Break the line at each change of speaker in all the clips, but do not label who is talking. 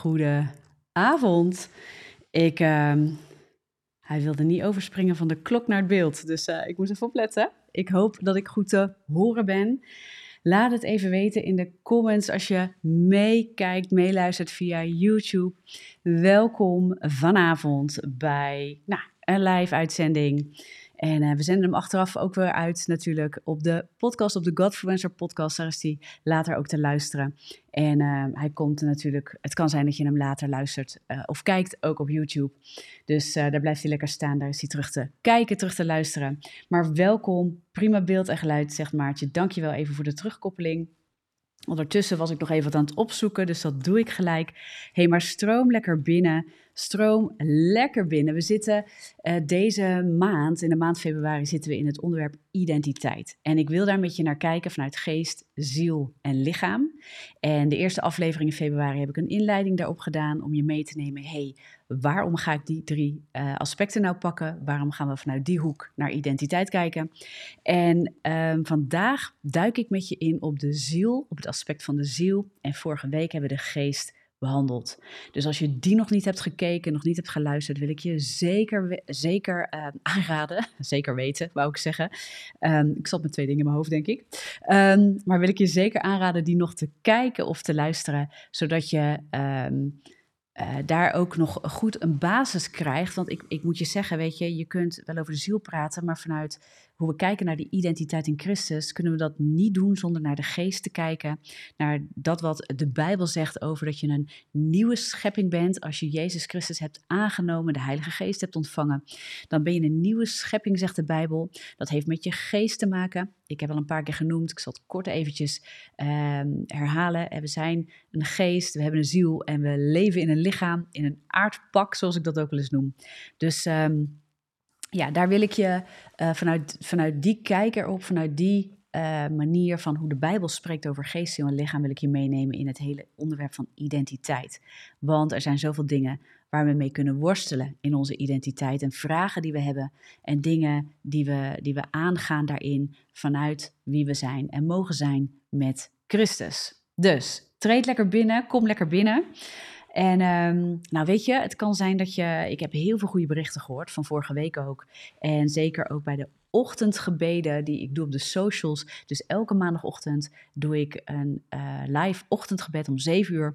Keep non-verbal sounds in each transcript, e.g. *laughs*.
goede avond. Ik, ehm, hij wilde niet overspringen van de klok naar het beeld, dus uh, ik moest even opletten. Ik hoop dat ik goed te horen ben. Laat het even weten in de comments als je meekijkt, meeluistert via YouTube. Welkom vanavond bij nou, een live uitzending. En uh, we zenden hem achteraf ook weer uit natuurlijk op de podcast, op de Godfluencer podcast. Daar is hij later ook te luisteren. En uh, hij komt natuurlijk, het kan zijn dat je hem later luistert uh, of kijkt, ook op YouTube. Dus daar blijft hij lekker staan, daar is hij terug te kijken, terug te luisteren. Maar welkom, prima beeld en geluid, zegt Maartje. Dankjewel even voor de terugkoppeling. Ondertussen was ik nog even wat aan het opzoeken, dus dat doe ik gelijk. Hé, hey, maar stroom lekker binnen. Stroom lekker binnen. We zitten uh, deze maand, in de maand februari, zitten we in het onderwerp identiteit. En ik wil daar met je naar kijken vanuit geest, ziel en lichaam. En de eerste aflevering in februari heb ik een inleiding daarop gedaan om je mee te nemen. hey, waarom ga ik die drie uh, aspecten nou pakken? Waarom gaan we vanuit die hoek naar identiteit kijken? En um, vandaag duik ik met je in op de ziel, op het aspect van de ziel. En vorige week hebben we de geest behandeld. Dus als je die nog niet hebt gekeken, nog niet hebt geluisterd, wil ik je zeker, zeker uh, *laughs* aanraden. Zeker weten, wou ik zeggen. Um, ik zat met twee dingen in mijn hoofd, denk ik. Maar wil ik je zeker aanraden die nog te kijken of te luisteren, zodat je. Uh, daar ook nog goed een basis krijgt. Want ik, ik moet je zeggen, weet je, je kunt wel over de ziel praten, maar vanuit hoe we kijken naar die identiteit in Christus, kunnen we dat niet doen zonder naar de geest te kijken. Naar dat wat de Bijbel zegt over dat je een nieuwe schepping bent. Als je Jezus Christus hebt aangenomen, de Heilige Geest hebt ontvangen, dan ben je een nieuwe schepping, zegt de Bijbel. Dat heeft met je geest te maken. Ik heb al een paar keer genoemd, ik zal het kort eventjes uh, herhalen. We zijn een geest, we hebben een ziel en we leven in een lichaam, in een aardpak, zoals ik dat ook wel eens noem. Dus um, ja, daar wil ik je uh, vanuit, vanuit die kijker op, vanuit die uh, manier van hoe de Bijbel spreekt over geest, ziel en lichaam, wil ik je meenemen in het hele onderwerp van identiteit. Want er zijn zoveel dingen waar we mee kunnen worstelen in onze identiteit en vragen die we hebben en dingen die we, die we aangaan daarin vanuit wie we zijn en mogen zijn met Christus. Dus treed lekker binnen, kom lekker binnen. En um, nou weet je, het kan zijn dat je, ik heb heel veel goede berichten gehoord, van vorige week ook. En zeker ook bij de ochtendgebeden die ik doe op de socials. Dus elke maandagochtend doe ik een uh, live ochtendgebed om 7 uur.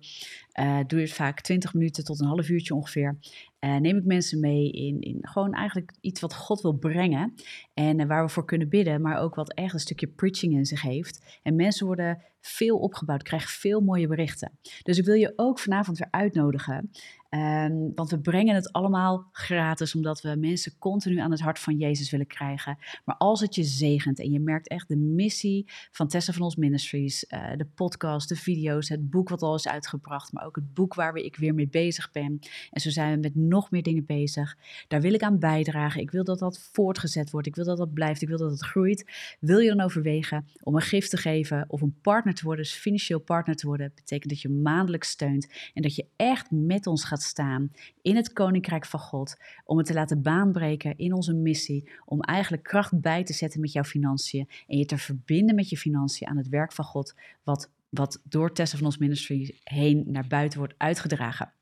Uh, doe het vaak 20 minuten tot een half uurtje ongeveer. Uh, neem ik mensen mee in, in gewoon eigenlijk iets wat God wil brengen. En waar we voor kunnen bidden, maar ook wat echt een stukje preaching in zich heeft. En mensen worden veel opgebouwd, krijgen veel mooie berichten. Dus ik wil je ook vanavond weer uitnodigen. Um, want we brengen het allemaal gratis, omdat we mensen continu aan het hart van Jezus willen krijgen. Maar als het je zegent en je merkt echt de missie van Tessa van ons Ministries, uh, de podcast, de video's, het boek wat al is uitgebracht, maar ook het boek waar ik weer mee bezig ben. En zo zijn we met nog meer dingen bezig. Daar wil ik aan bijdragen. Ik wil dat dat voortgezet wordt. Ik wil dat dat blijft. Ik wil dat het groeit. Wil je dan overwegen om een gift te geven of een partner te worden, dus financieel partner te worden, betekent dat je maandelijks steunt en dat je echt met ons gaat staan in het koninkrijk van God, om het te laten baanbreken in onze missie, om eigenlijk kracht bij te zetten met jouw financiën en je te verbinden met je financiën aan het werk van God, wat, wat door Tessa van ons ministry heen naar buiten wordt uitgedragen.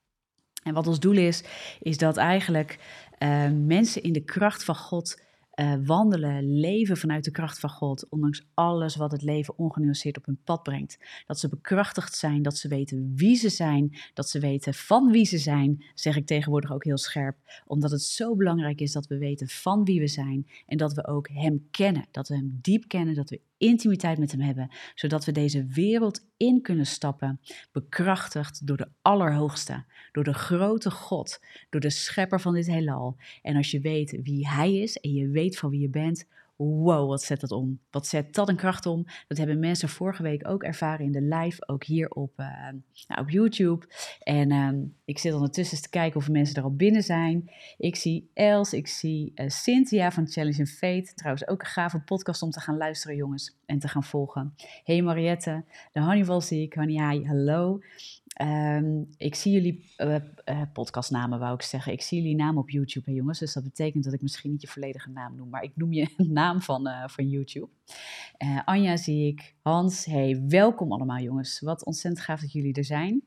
En wat ons doel is, is dat eigenlijk uh, mensen in de kracht van God uh, wandelen, leven vanuit de kracht van God, ondanks alles wat het leven ongenuanceerd op hun pad brengt. Dat ze bekrachtigd zijn, dat ze weten wie ze zijn, dat ze weten van wie ze zijn, zeg ik tegenwoordig ook heel scherp, omdat het zo belangrijk is dat we weten van wie we zijn en dat we ook Hem kennen, dat we Hem diep kennen, dat we intimiteit met Hem hebben, zodat we deze wereld in kunnen stappen, bekrachtigd door de Allerhoogste, door de grote God, door de Schepper van dit heelal. En als je weet wie Hij is en je weet van wie je bent, wow, wat zet dat om? Wat zet dat een kracht om? Dat hebben mensen vorige week ook ervaren in de live, ook hier op, uh, nou, op YouTube. En um, ik zit ondertussen te kijken of mensen er al binnen zijn. Ik zie Els, ik zie uh, Cynthia van Challenge and Fate. Trouwens ook een gave podcast om te gaan luisteren, jongens, en te gaan volgen. Hey Mariette, de Honeywell zie ik. Honey, hi, hallo. Um, ik zie jullie uh, uh, podcastnamen, wou ik zeggen. Ik zie jullie namen op YouTube, jongens. Dus dat betekent dat ik misschien niet je volledige naam noem. Maar ik noem je *laughs* naam van, uh, van YouTube. Anja zie ik. Hans. Hey, welkom allemaal jongens. Wat ontzettend gaaf dat jullie er zijn.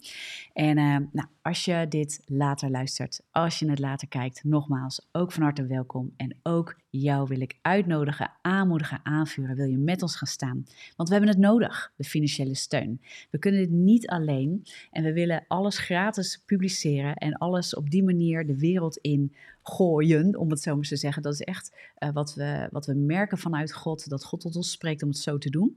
En uh, nou, als je dit later luistert, als je het later kijkt, nogmaals, ook van harte welkom. En ook jou wil ik uitnodigen, aanmoedigen, aanvuren. Wil je met ons gaan staan? Want we hebben het nodig, de financiële steun. We kunnen dit niet alleen en we willen alles gratis publiceren en alles op die manier de wereld in gooien, om het zo maar te zeggen. Dat is echt uh, wat, we, wat we merken vanuit God, dat God tot ons spreekt om het zo te doen.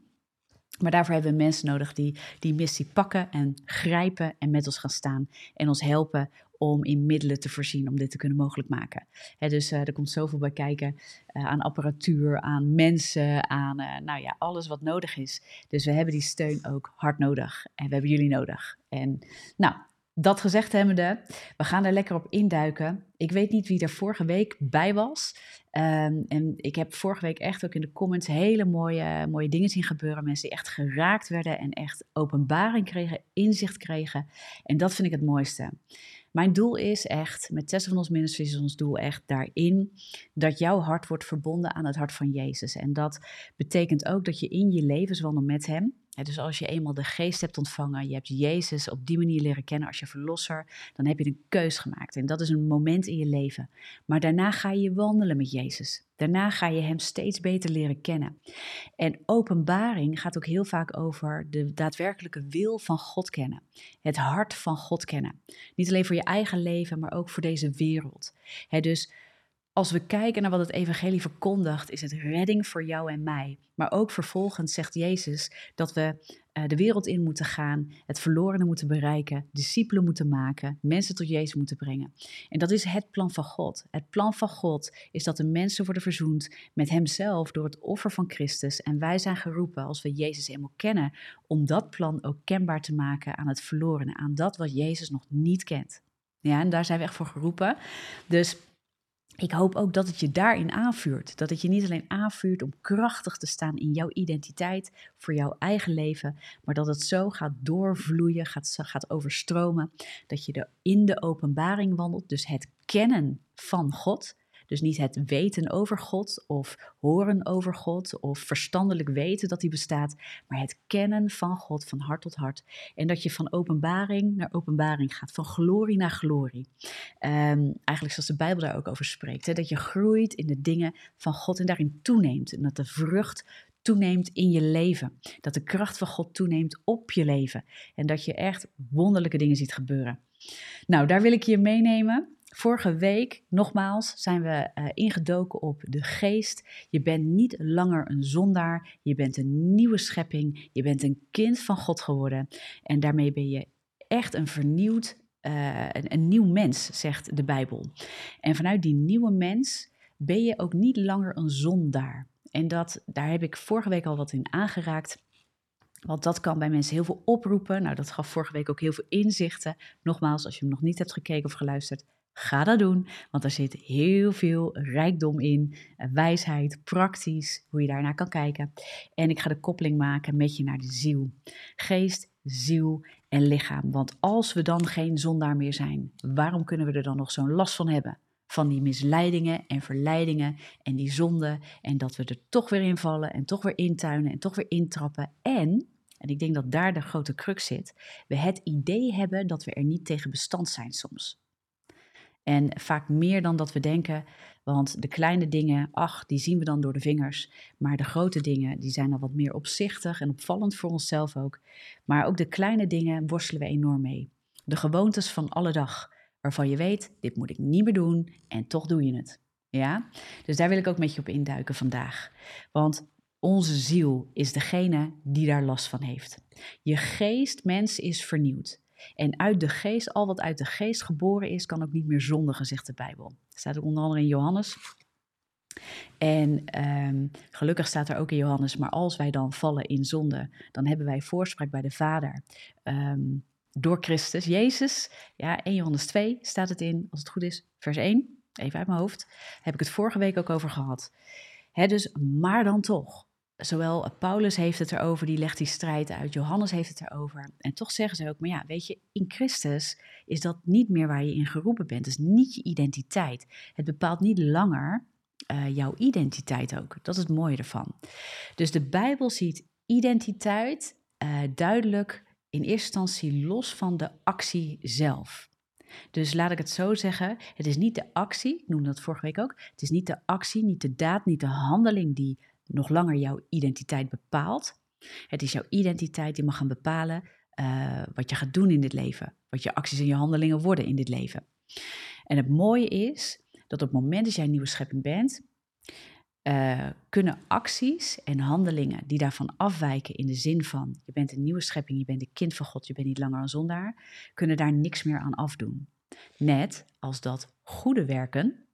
Maar daarvoor hebben we mensen nodig die die missie pakken en grijpen en met ons gaan staan en ons helpen om in middelen te voorzien om dit te kunnen mogelijk maken. dus uh, er komt zoveel bij kijken uh, aan apparatuur, aan mensen, aan nou ja, alles wat nodig is. Dus we hebben die steun ook hard nodig en we hebben jullie nodig. En nou, dat gezegd hebbende, we gaan er lekker op induiken. Ik weet niet wie er vorige week bij was. Um, en ik heb vorige week echt ook in de comments hele mooie, mooie dingen zien gebeuren. Mensen die echt geraakt werden en echt openbaring kregen, inzicht kregen. En dat vind ik het mooiste. Mijn doel is echt, met Tessa van ons Ministries is ons doel echt daarin, dat jouw hart wordt verbonden aan het hart van Jezus. En dat betekent ook dat je in je levenswandel met Hem, dus als je eenmaal de geest hebt ontvangen, je hebt Jezus op die manier leren kennen als je verlosser, dan heb je een keus gemaakt. En dat is een moment in je leven. Maar daarna ga je wandelen met Jezus. Daarna ga je Hem steeds beter leren kennen. En openbaring gaat ook heel vaak over de daadwerkelijke wil van God kennen. Het hart van God kennen. Niet alleen voor je eigen leven, maar ook voor deze wereld. dus als we kijken naar wat het evangelie verkondigt, is het redding voor jou en mij. Maar ook vervolgens zegt Jezus dat we uh, de wereld in moeten gaan, het verlorene moeten bereiken, discipelen moeten maken, mensen tot Jezus moeten brengen. En dat is het plan van God. Het plan van God is dat de mensen worden verzoend met Hemzelf door het offer van Christus. En wij zijn geroepen, als we Jezus helemaal kennen, om dat plan ook kenbaar te maken aan het verlorene, aan dat wat Jezus nog niet kent. Ja, en daar zijn we echt voor geroepen. Dus ik hoop ook dat het je daarin aanvuurt. Dat het je niet alleen aanvuurt om krachtig te staan in jouw identiteit, voor jouw eigen leven, maar dat het zo gaat doorvloeien, gaat, gaat overstromen, dat je er in de openbaring wandelt. Dus het kennen van God, dus niet het weten over God of horen over God of verstandelijk weten dat hij bestaat, maar het kennen van God van hart tot hart. En dat je van openbaring naar openbaring gaat, van glorie naar glorie. Um, eigenlijk zoals de Bijbel daar ook over spreekt, hè, dat je groeit in de dingen van God en daarin toeneemt. En dat de vrucht toeneemt in je leven. Dat de kracht van God toeneemt op je leven. En dat je echt wonderlijke dingen ziet gebeuren. Nou, daar wil ik je meenemen. Vorige week, nogmaals, zijn we uh, ingedoken op de geest. Je bent niet langer een zondaar, je bent een nieuwe schepping, je bent een kind van God geworden. En daarmee ben je echt een vernieuwd, uh, een, een nieuw mens, zegt de Bijbel. En vanuit die nieuwe mens ben je ook niet langer een zondaar. En dat, daar heb ik vorige week al wat in aangeraakt. Want dat kan bij mensen heel veel oproepen. Nou, dat gaf vorige week ook heel veel inzichten. Nogmaals, als je hem nog niet hebt gekeken of geluisterd, Ga dat doen, want er zit heel veel rijkdom in, eh, wijsheid, praktisch, hoe je daarnaar kan kijken. En ik ga de koppeling maken met je naar de ziel. Geest, ziel en lichaam. Want als we dan geen zondaar meer zijn, waarom kunnen we er dan nog zo'n last van hebben? Van die misleidingen en verleidingen en die zonden. En dat we er toch weer in vallen en toch weer intuinen en toch weer intrappen. En, en ik denk dat daar de grote crux zit, we het idee hebben dat we er niet tegen bestand zijn soms. En vaak meer dan dat we denken, want de kleine dingen, ach, die zien we dan door de vingers. Maar de grote dingen, die zijn al wat meer opzichtig en opvallend voor onszelf ook. Maar ook de kleine dingen worstelen we enorm mee. De gewoontes van alle dag, waarvan je weet, dit moet ik niet meer doen en toch doe je het. Ja? Dus daar wil ik ook met je op induiken vandaag. Want onze ziel is degene die daar last van heeft. Je geest, mens, is vernieuwd. En uit de geest, al wat uit de geest geboren is, kan ook niet meer zondigen, zegt de Bijbel. Dat staat onder andere in Johannes. En um, gelukkig staat er ook in Johannes, maar als wij dan vallen in zonde, dan hebben wij voorspraak bij de Vader. Um, door Christus, Jezus. Ja, 1 Johannes 2 staat het in, als het goed is, vers 1. Even uit mijn hoofd. heb ik het vorige week ook over gehad. He, dus, maar dan toch zowel Paulus heeft het erover, die legt die strijd uit, Johannes heeft het erover. En toch zeggen ze ook, maar ja, weet je, in Christus is dat niet meer waar je in geroepen bent. Het is niet je identiteit. Het bepaalt niet langer uh, jouw identiteit ook. Dat is het mooie ervan. Dus de Bijbel ziet identiteit uh, duidelijk in eerste instantie los van de actie zelf. Dus laat ik het zo zeggen, het is niet de actie, ik noemde dat vorige week ook, het is niet de actie, niet de daad, niet de handeling die nog langer jouw identiteit bepaalt. Het is jouw identiteit die mag gaan bepalen uh, wat je gaat doen in dit leven, wat je acties en je handelingen worden in dit leven. En het mooie is dat op het moment dat jij een nieuwe schepping bent, uh, kunnen acties en handelingen die daarvan afwijken in de zin van je bent een nieuwe schepping, je bent een kind van God, je bent niet langer een zondaar, kunnen daar niks meer aan afdoen. Net als dat goede werken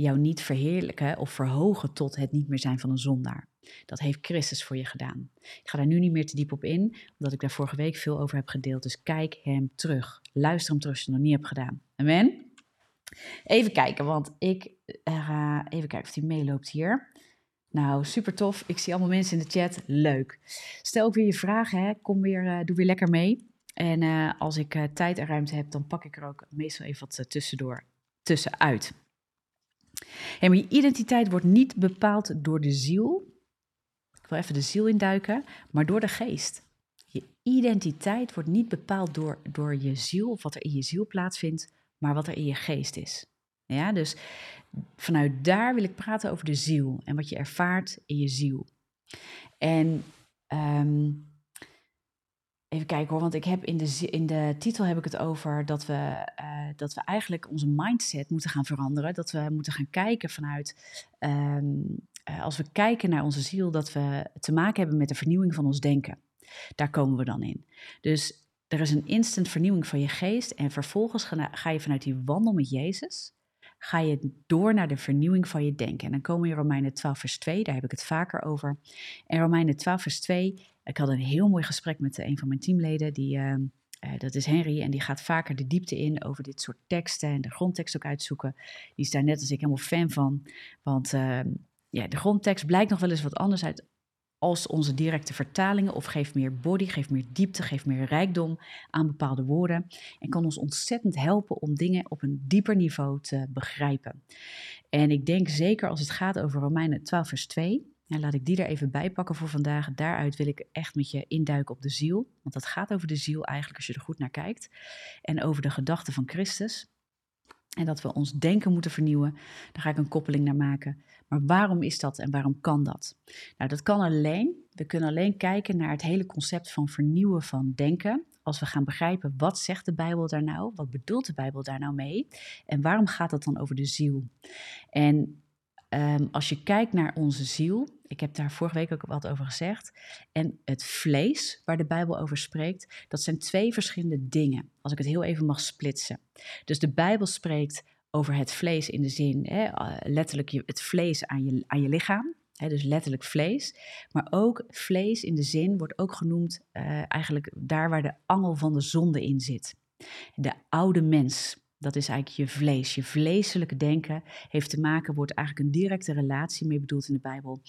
jou niet verheerlijken of verhogen tot het niet meer zijn van een zondaar. Dat heeft Christus voor je gedaan. Ik ga daar nu niet meer te diep op in, omdat ik daar vorige week veel over heb gedeeld. Dus kijk hem terug. Luister hem terug als je het nog niet hebt gedaan. Amen. Even kijken, want ik uh, even kijken of hij meeloopt hier. Nou, super tof. Ik zie allemaal mensen in de chat. Leuk. Stel ook weer je vragen. Hè. Kom weer, uh, doe weer lekker mee. En uh, als ik tijd en ruimte heb, dan pak ik er ook meestal even wat tussendoor tussenuit. Maar je identiteit wordt niet bepaald door de ziel. Ik wil even de ziel induiken, maar door de geest. Je identiteit wordt niet bepaald door, door je ziel of wat er in je ziel plaatsvindt, maar wat er in je geest is. Ja, dus vanuit daar wil ik praten over de ziel en wat je ervaart in je ziel. En um, even kijken hoor, want ik heb in de, in de titel heb ik het over dat we, uh, dat we eigenlijk onze mindset moeten gaan veranderen. Dat we moeten gaan kijken vanuit, um, uh, als we kijken naar onze ziel, dat we te maken hebben met de vernieuwing van ons denken. Daar komen we dan in. Dus er is een instant vernieuwing van je geest en vervolgens ga je vanuit die wandel met Jezus, ga je door naar de vernieuwing van je denken. En dan komen we in Romeinen 12 vers 2, daar heb ik het vaker over. En Romeinen 12 vers 2, ik had een heel mooi gesprek met een van mijn teamleden, die, uh, uh, dat is Henry, en die gaat vaker de diepte in over dit soort teksten en de grondtekst ook uitzoeken. Die is daar net als ik helemaal fan van, want uh, ja, de grondtekst blijkt nog wel eens wat anders uit als onze directe vertalingen of geeft meer body, geeft meer diepte, geeft meer rijkdom aan bepaalde woorden en kan ons ontzettend helpen om dingen op een dieper niveau te begrijpen. En ik denk zeker als het gaat over Romeinen 12 vers 2, laat ik die er even bij pakken voor vandaag. Daaruit wil ik echt met je induiken op de ziel, want dat gaat over de ziel eigenlijk als je er goed naar kijkt en over de gedachten van Christus. En dat we ons denken moeten vernieuwen. Daar ga ik een koppeling naar maken. Maar waarom is dat en waarom kan dat? Nou, dat kan alleen. We kunnen alleen kijken naar het hele concept van vernieuwen van denken. Als we gaan begrijpen wat zegt de Bijbel daar nou? Wat bedoelt de Bijbel daar nou mee? En waarom gaat het dan over de ziel? En um, als je kijkt naar onze ziel, ik heb daar vorige week ook wat over gezegd. En het vlees, waar de Bijbel over spreekt, dat zijn twee verschillende dingen. Als ik het heel even mag splitsen. Dus de Bijbel spreekt over het vlees in de zin, hè, eh, letterlijk het vlees aan je, aan je lichaam. Dus letterlijk vlees. Maar ook vlees in de zin wordt ook genoemd uh, eigenlijk daar waar de angel van de zonde in zit. De oude mens. Dat is eigenlijk je vlees. Je vleeselijke denken heeft te maken, wordt eigenlijk een directe relatie mee bedoeld in de Bijbel.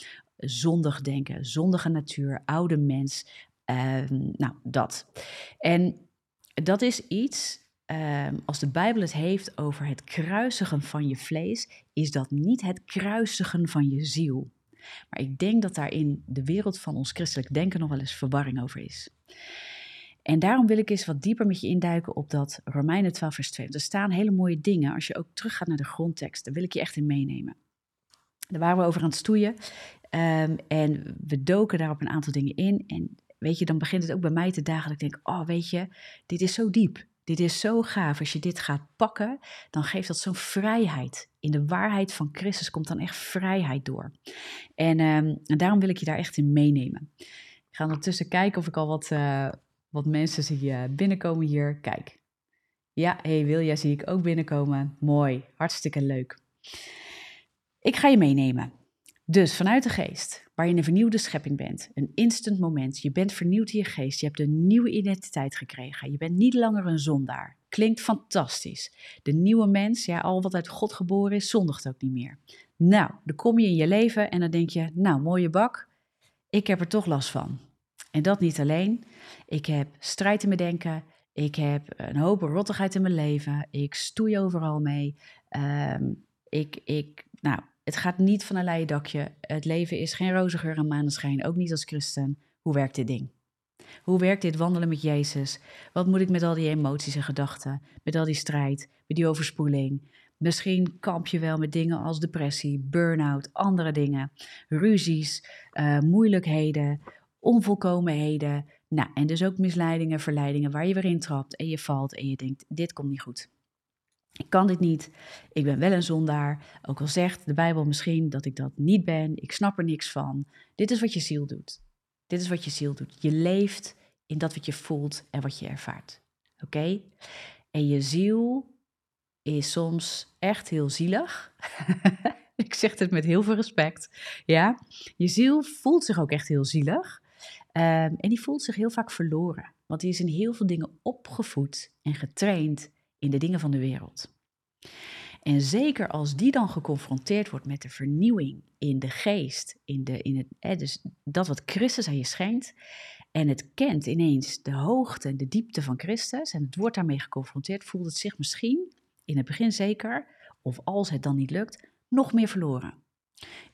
Zondig denken, zondige natuur, oude mens. Uh, nou, dat. En dat is iets, uh, als de Bijbel het heeft over het kruisigen van je vlees, is dat niet het kruisigen van je ziel. Maar ik denk dat daar in de wereld van ons christelijk denken nog wel eens verwarring over is. En daarom wil ik eens wat dieper met je induiken op dat Romeinen 12, vers 2. Er staan hele mooie dingen. Als je ook teruggaat naar de grondtekst, daar wil ik je echt in meenemen. Daar waren we over aan het stoeien. Um, en we doken daar op een aantal dingen in. En weet je, dan begint het ook bij mij te dagen. Ik denk, oh weet je, dit is zo diep. Dit is zo gaaf. Als je dit gaat pakken, dan geeft dat zo'n vrijheid. In de waarheid van Christus komt dan echt vrijheid door. En, um, en daarom wil ik je daar echt in meenemen. Ik ga ondertussen kijken of ik al wat, uh, wat mensen zie uh, binnenkomen hier. Kijk. Ja, hey Wilja zie ik ook binnenkomen. Mooi, hartstikke leuk. Ik ga je meenemen. Dus vanuit de geest, waar je een vernieuwde schepping bent, een instant moment, je bent vernieuwd in je geest, je hebt een nieuwe identiteit gekregen, je bent niet langer een zondaar. Klinkt fantastisch. De nieuwe mens, ja, al wat uit God geboren is, zondigt ook niet meer. Nou, dan kom je in je leven en dan denk je, nou, mooie bak, ik heb er toch last van. En dat niet alleen. Ik heb strijd in mijn denken, ik heb een hoop rottigheid in mijn leven, ik stoei overal mee. Um, ik, ik, nou, het gaat niet van een leien dakje. Het leven is geen roze geur en maneschijn, ook niet als christen. hoe werkt dit ding? Hoe werkt dit wandelen met Jezus? Wat moet ik met al die emoties en gedachten, met al die strijd, met die overspoeling? Misschien kamp je wel met dingen als depressie, burn-out, andere dingen, ruzies, uh, moeilijkheden, onvolkomenheden. Nou, en dus ook misleidingen, verleidingen waar je weer in trapt en je valt en je denkt: dit komt niet goed. Ik kan dit niet. Ik ben wel een zondaar. Ook al zegt de Bijbel misschien dat ik dat niet ben. Ik snap er niks van. Dit is wat je ziel doet. Dit is wat je ziel doet. Je leeft in dat wat je voelt en wat je ervaart. Oké? En je ziel is soms echt heel zielig. *laughs* ik zeg het met heel veel respect. Ja, je ziel voelt zich ook echt heel zielig. Ehm, en die voelt zich heel vaak verloren. Want die is in heel veel dingen opgevoed en getraind in de dingen van de wereld. En zeker als die dan geconfronteerd wordt met de vernieuwing in de geest, in, de, in het, dus dat wat Christus aan je schenkt, en het kent ineens de hoogte en de diepte van Christus, en het wordt daarmee geconfronteerd, voelt het zich misschien, in het begin zeker, of als het dan niet lukt, nog meer verloren.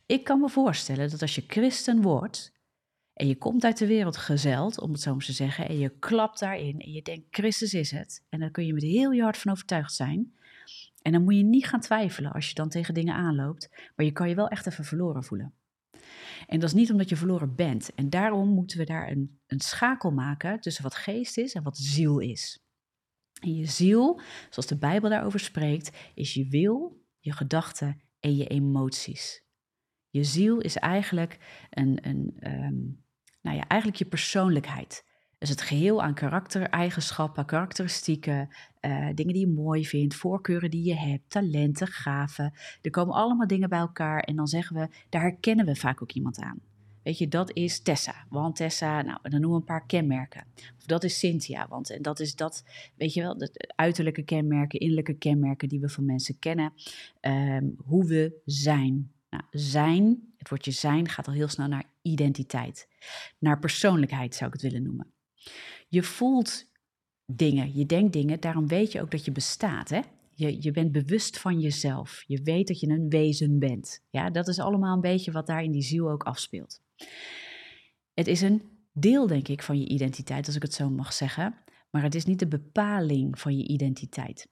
Ik kan me voorstellen dat als je christen wordt en je komt uit de wereld gezeld, om het zo maar te zeggen, en je klapt daarin en je denkt, Christus is het, en dan kun je met heel je hart van overtuigd zijn, en dan moet je niet gaan twijfelen als je dan tegen dingen aanloopt, maar je kan je wel echt even verloren voelen. En dat is niet omdat je verloren bent. En daarom moeten we daar een, een schakel maken tussen wat geest is en wat ziel is. En je ziel, zoals de Bijbel daarover spreekt, is je wil, je gedachten en je emoties. Je ziel is eigenlijk een, een um, nou ja, eigenlijk je persoonlijkheid. Dus het geheel aan karaktereigenschappen, karakteristieken, uh, dingen die je mooi vindt, voorkeuren die je hebt, talenten, gaven. Er komen allemaal dingen bij elkaar en dan zeggen we, daar herkennen we vaak ook iemand aan. Weet je, dat is Tessa. Want Tessa, nou, dan noemen we een paar kenmerken. Of dat is Cynthia, want en dat is dat, weet je wel, de uiterlijke kenmerken, innerlijke kenmerken die we van mensen kennen. Um, hoe we zijn. Nou, zijn, het woordje zijn gaat al heel snel naar identiteit. Naar persoonlijkheid zou ik het willen noemen. Je voelt dingen, je denkt dingen, daarom weet je ook dat je bestaat. Hè? Je, je bent bewust van jezelf. Je weet dat je een wezen bent. Ja, dat is allemaal een beetje wat daar in die ziel ook afspeelt. Het is een deel, denk ik, van je identiteit, als ik het zo mag zeggen. Maar het is niet de bepaling van je identiteit.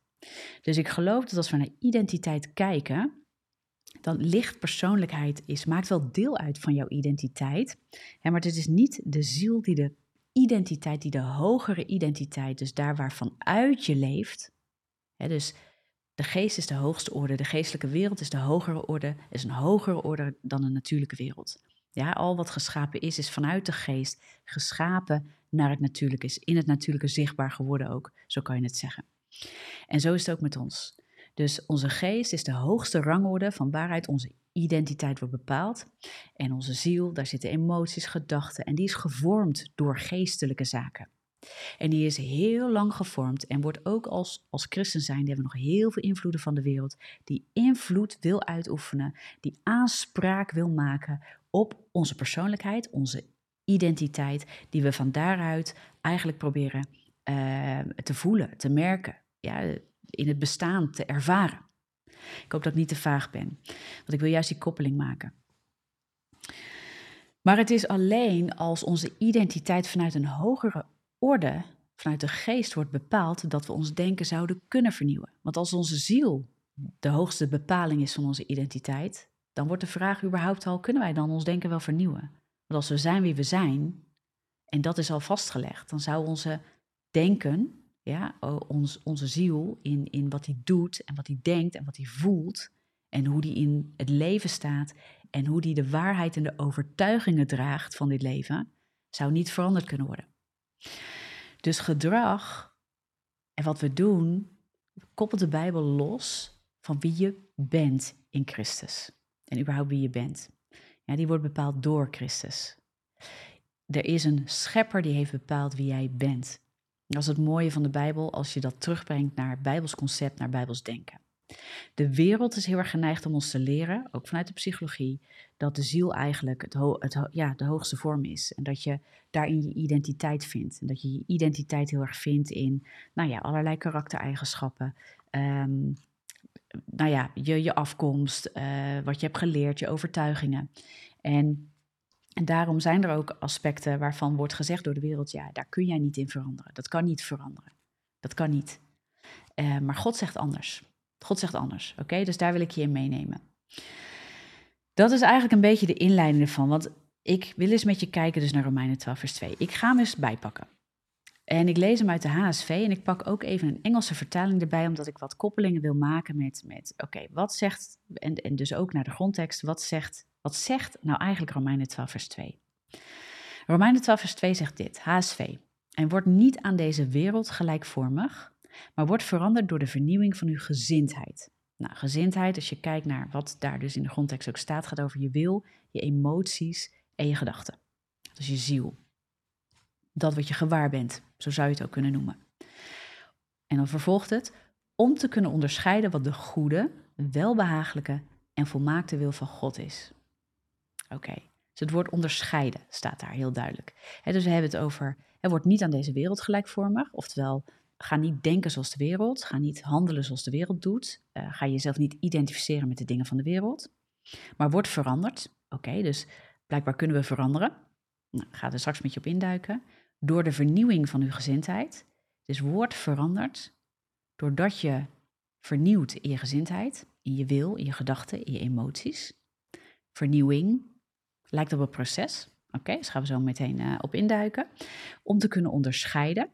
Dus ik geloof dat als we naar identiteit kijken, dan ligt persoonlijkheid is, maakt wel deel uit van jouw identiteit. Maar het is niet de ziel die de identiteit, die de hogere identiteit, dus daar waarvan uit je leeft. Dus de geest is de hoogste orde, de geestelijke wereld is de hogere orde, is een hogere orde dan een natuurlijke wereld. Ja, al wat geschapen is, is vanuit de geest geschapen naar het natuurlijke, is in het natuurlijke zichtbaar geworden ook, zo kan je het zeggen. En zo is het ook met ons. Dus onze geest is de hoogste rangorde van waaruit onze identiteit wordt bepaald. En onze ziel, daar zitten emoties, gedachten en die is gevormd door geestelijke zaken. En die is heel lang gevormd en wordt ook als, als christen zijn, die hebben nog heel veel invloeden van de wereld, die invloed wil uitoefenen, die aanspraak wil maken op onze persoonlijkheid, onze identiteit, die we van daaruit eigenlijk proberen uh, te voelen, te merken. Ja, in het bestaan te ervaren. Ik hoop dat ik niet te vaag ben, want ik wil juist die koppeling maken. Maar het is alleen als onze identiteit vanuit een hogere orde, vanuit de geest wordt bepaald, dat we ons denken zouden kunnen vernieuwen. Want als onze ziel de hoogste bepaling is van onze identiteit, dan wordt de vraag überhaupt al, kunnen wij dan ons denken wel vernieuwen? Want als we zijn wie we zijn, en dat is al vastgelegd, dan zou onze denken ja, ons, onze ziel in, in wat hij doet en wat hij denkt en wat hij voelt. En hoe die in het leven staat en hoe die de waarheid en de overtuigingen draagt van dit leven, zou niet veranderd kunnen worden. Dus gedrag en wat we doen, koppelt de Bijbel los van wie je bent in Christus. En überhaupt wie je bent. Ja, die wordt bepaald door Christus. Er is een schepper die heeft bepaald wie jij bent. Dat is het mooie van de Bijbel als je dat terugbrengt naar Bijbels concept, naar Bijbels denken. De wereld is heel erg geneigd om ons te leren, ook vanuit de psychologie, dat de ziel eigenlijk het, ja, de hoogste vorm is. En dat je daarin je identiteit vindt. En dat je je identiteit heel erg vindt in nou ja, allerlei karaktereigenschappen. Um, nou ja, je, je afkomst, uh, wat je hebt geleerd, je overtuigingen. En En daarom zijn er ook aspecten waarvan wordt gezegd door de wereld, ja, daar kun jij niet in veranderen. Dat kan niet veranderen. Dat kan niet. Uh, maar God zegt anders. God zegt anders. Oké, dus daar wil ik je in meenemen. Dat is eigenlijk een beetje de inleiding ervan. Want ik wil eens met je kijken dus naar Romeinen 12, vers 2. Ik ga hem eens bijpakken. En ik lees hem uit de HSV en ik pak ook even een Engelse vertaling erbij, omdat ik wat koppelingen wil maken met, met oké, wat zegt, en, en dus ook naar de grondtekst, wat zegt, wat zegt nou eigenlijk Romeinen 12, vers 2? Romeinen 12, vers 2 zegt dit, HSV. En wordt niet aan deze wereld gelijkvormig, maar wordt veranderd door de vernieuwing van uw gezindheid. Nou, gezindheid, als je kijkt naar wat daar dus in de grondtekst ook staat, gaat over je wil, je emoties en je gedachten. Dus je ziel. Dat wat je gewaar bent, zo zou je het ook kunnen noemen. En dan vervolgt het, om te kunnen onderscheiden wat de goede, welbehagelijke en volmaakte wil van God is. Oké, dus het woord onderscheiden staat daar heel duidelijk. dus we hebben het over, het wordt niet aan deze wereld gelijkvormig, oftewel Ga niet denken zoals de wereld. Ga niet handelen zoals de wereld doet. Uh, ga jezelf niet identificeren met de dingen van de wereld. Maar word veranderd. Oké, dus blijkbaar kunnen we veranderen. Nou, ga er straks met je op induiken. Door de vernieuwing van uw gezindheid. Dus word veranderd doordat je vernieuwt in je gezindheid, in je wil, in je gedachten, in je emoties. Vernieuwing lijkt op een proces. Oké, dus gaan we zo meteen uh, op induiken. Om te kunnen onderscheiden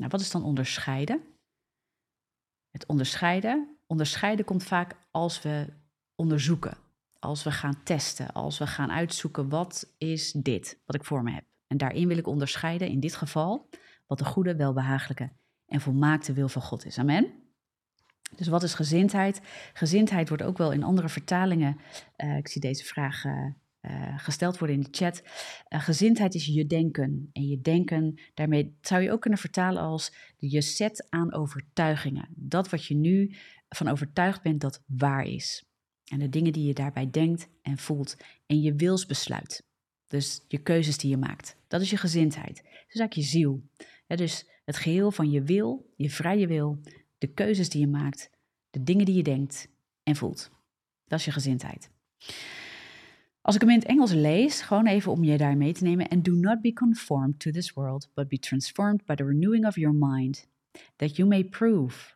nou, wat is dan onderscheiden? Het onderscheiden. Onderscheiden komt vaak als we onderzoeken, als we gaan testen, als we gaan uitzoeken wat is dit wat ik voor me heb. En daarin wil ik onderscheiden, in dit geval, wat de goede, welbehagelijke en volmaakte wil van God is. Amen. Dus wat is gezindheid? Gezindheid wordt ook wel in andere vertalingen, uh, ik zie deze vraag uh, uh, gesteld worden in de chat. Uh, gezindheid is je denken. En je denken, daarmee zou je ook kunnen vertalen als je zet aan overtuigingen. Dat wat je nu van overtuigd bent dat waar is. En de dingen die je daarbij denkt en voelt. En je wilsbesluit. Dus je keuzes die je maakt. Dat is je gezindheid. Dat is eigenlijk je ziel. dus het geheel van je wil, je vrije wil, de keuzes die je maakt, de dingen die je denkt en voelt. Dat is je gezindheid. Als ik hem in het Engels lees, gewoon even om je daar mee te nemen. And do not be conformed to this world, but be transformed by the renewing of your mind, that you may prove.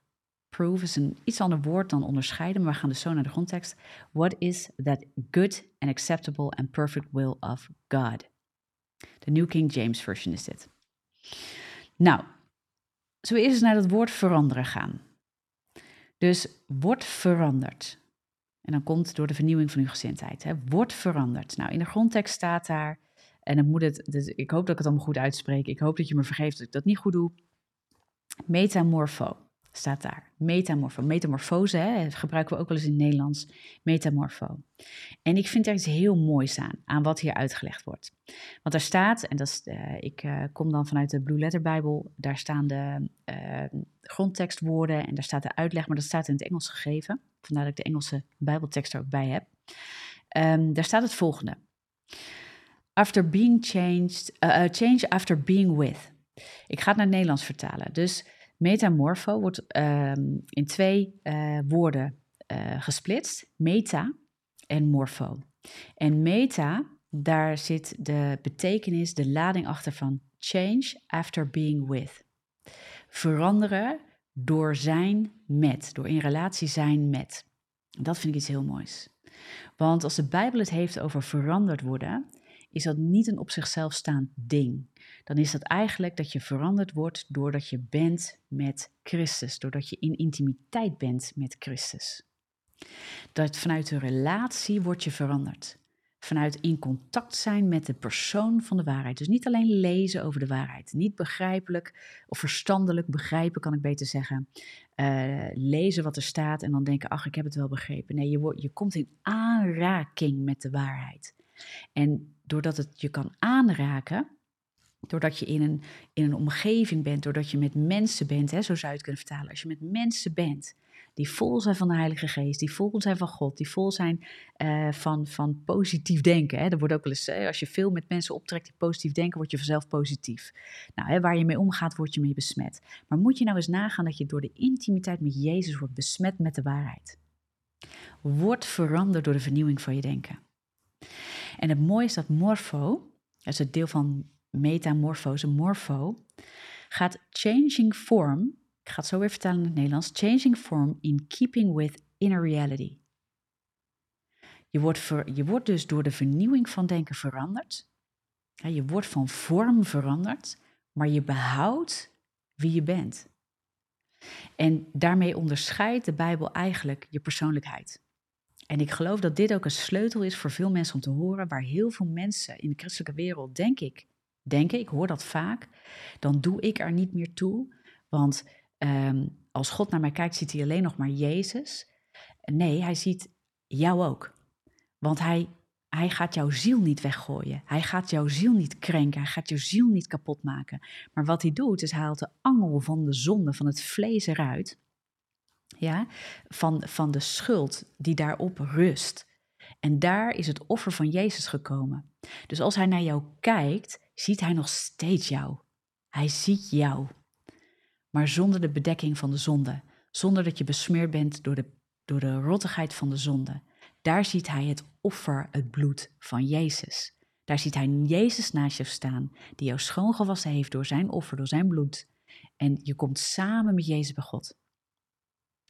Prove is een iets ander woord dan onderscheiden, maar we gaan dus zo naar de grondtekst. What is that good and acceptable and perfect will of God? De New King James Version is dit. Nou, zullen we eerst eens naar dat woord veranderen gaan. Dus wordt veranderd. En dan komt door de vernieuwing van uw gezindheid. Hè, wordt veranderd. Nou, in de grondtekst staat daar, en dan moet het, dus ik hoop dat ik het allemaal goed uitspreek. Ik hoop dat je me vergeeft dat ik dat niet goed doe. Metamorfo staat daar. Metamorfo. Metamorfose hè, gebruiken we ook wel eens in het Nederlands. Metamorfo. En ik vind er iets heel moois aan, aan wat hier uitgelegd wordt. Want er staat, en dat is, uh, ik uh, kom dan vanuit de Blue Letter Bijbel, daar staan de uh, grondtekstwoorden en daar staat de uitleg, maar dat staat in het Engels gegeven. Vandaar dat ik de Engelse Bijbeltekst er ook bij heb. Um, daar staat het volgende. After being changed, change after being with. Ik ga het naar het Nederlands vertalen. Dus Metamorfo wordt um, in twee uh, woorden uh, gesplitst: meta en morfo. En meta, daar zit de betekenis, de lading achter van change after being with. Veranderen door zijn met, door in relatie zijn met. Dat vind ik iets heel moois. Want als de Bijbel het heeft over veranderd worden, is dat niet een op zichzelf staand ding. Dan is dat eigenlijk dat je veranderd wordt doordat je bent met Christus, doordat je in intimiteit bent met Christus. Dat vanuit de relatie word je veranderd. Vanuit in contact zijn met de persoon van de waarheid. Dus niet alleen lezen over de waarheid. Niet begrijpelijk of verstandelijk begrijpen, kan ik beter zeggen. Uh, lezen wat er staat en dan denken, ach, ik heb het wel begrepen. Nee, je, wordt, je komt in aanraking met de waarheid. En doordat het je kan aanraken, doordat je in een, in een omgeving bent, doordat je met mensen bent, hè, zo zou je het kunnen vertalen. Als je met mensen bent die vol zijn van de Heilige Geest, die vol zijn van God, die vol zijn uh, van, van positief denken. Hè. Er wordt ook wel eens, als je veel met mensen optrekt die positief denken, word je vanzelf positief. Nou, hè, waar je mee omgaat, word je mee besmet. Maar moet je nou eens nagaan dat je door de intimiteit met Jezus wordt besmet met de waarheid. Word veranderd door de vernieuwing van je denken. En het mooie is dat morfo, dat is het deel van metamorfose, morfo, gaat changing form, ik ga het zo weer vertalen in het Nederlands, changing form in keeping with inner reality. Je wordt, ver, je wordt dus door de vernieuwing van denken veranderd. Je wordt van vorm veranderd, maar je behoudt wie je bent. En daarmee onderscheidt de Bijbel eigenlijk je persoonlijkheid. En ik geloof dat dit ook een sleutel is voor veel mensen om te horen, waar heel veel mensen in de christelijke wereld, denk ik, denken, ik hoor dat vaak, dan doe ik er niet meer toe. Want ehm, als God naar mij kijkt, ziet hij alleen nog maar Jezus. Nee, hij ziet jou ook. Want hij, hij gaat jouw ziel niet weggooien. Hij gaat jouw ziel niet krenken. Hij gaat jouw ziel niet kapot maken. Maar wat hij doet, is hij haalt de angel van de zonde, van het vlees eruit. Ja, van, van de schuld die daarop rust. En daar is het offer van Jezus gekomen. Dus als hij naar jou kijkt, ziet hij nog steeds jou. Hij ziet jou. Maar zonder de bedekking van de zonde. Zonder dat je besmeurd bent door de, door de rottigheid van de zonde. Daar ziet hij het offer, het bloed van Jezus. Daar ziet hij Jezus naast je staan, die jou schoongewassen heeft door zijn offer, door zijn bloed. En je komt samen met Jezus bij God.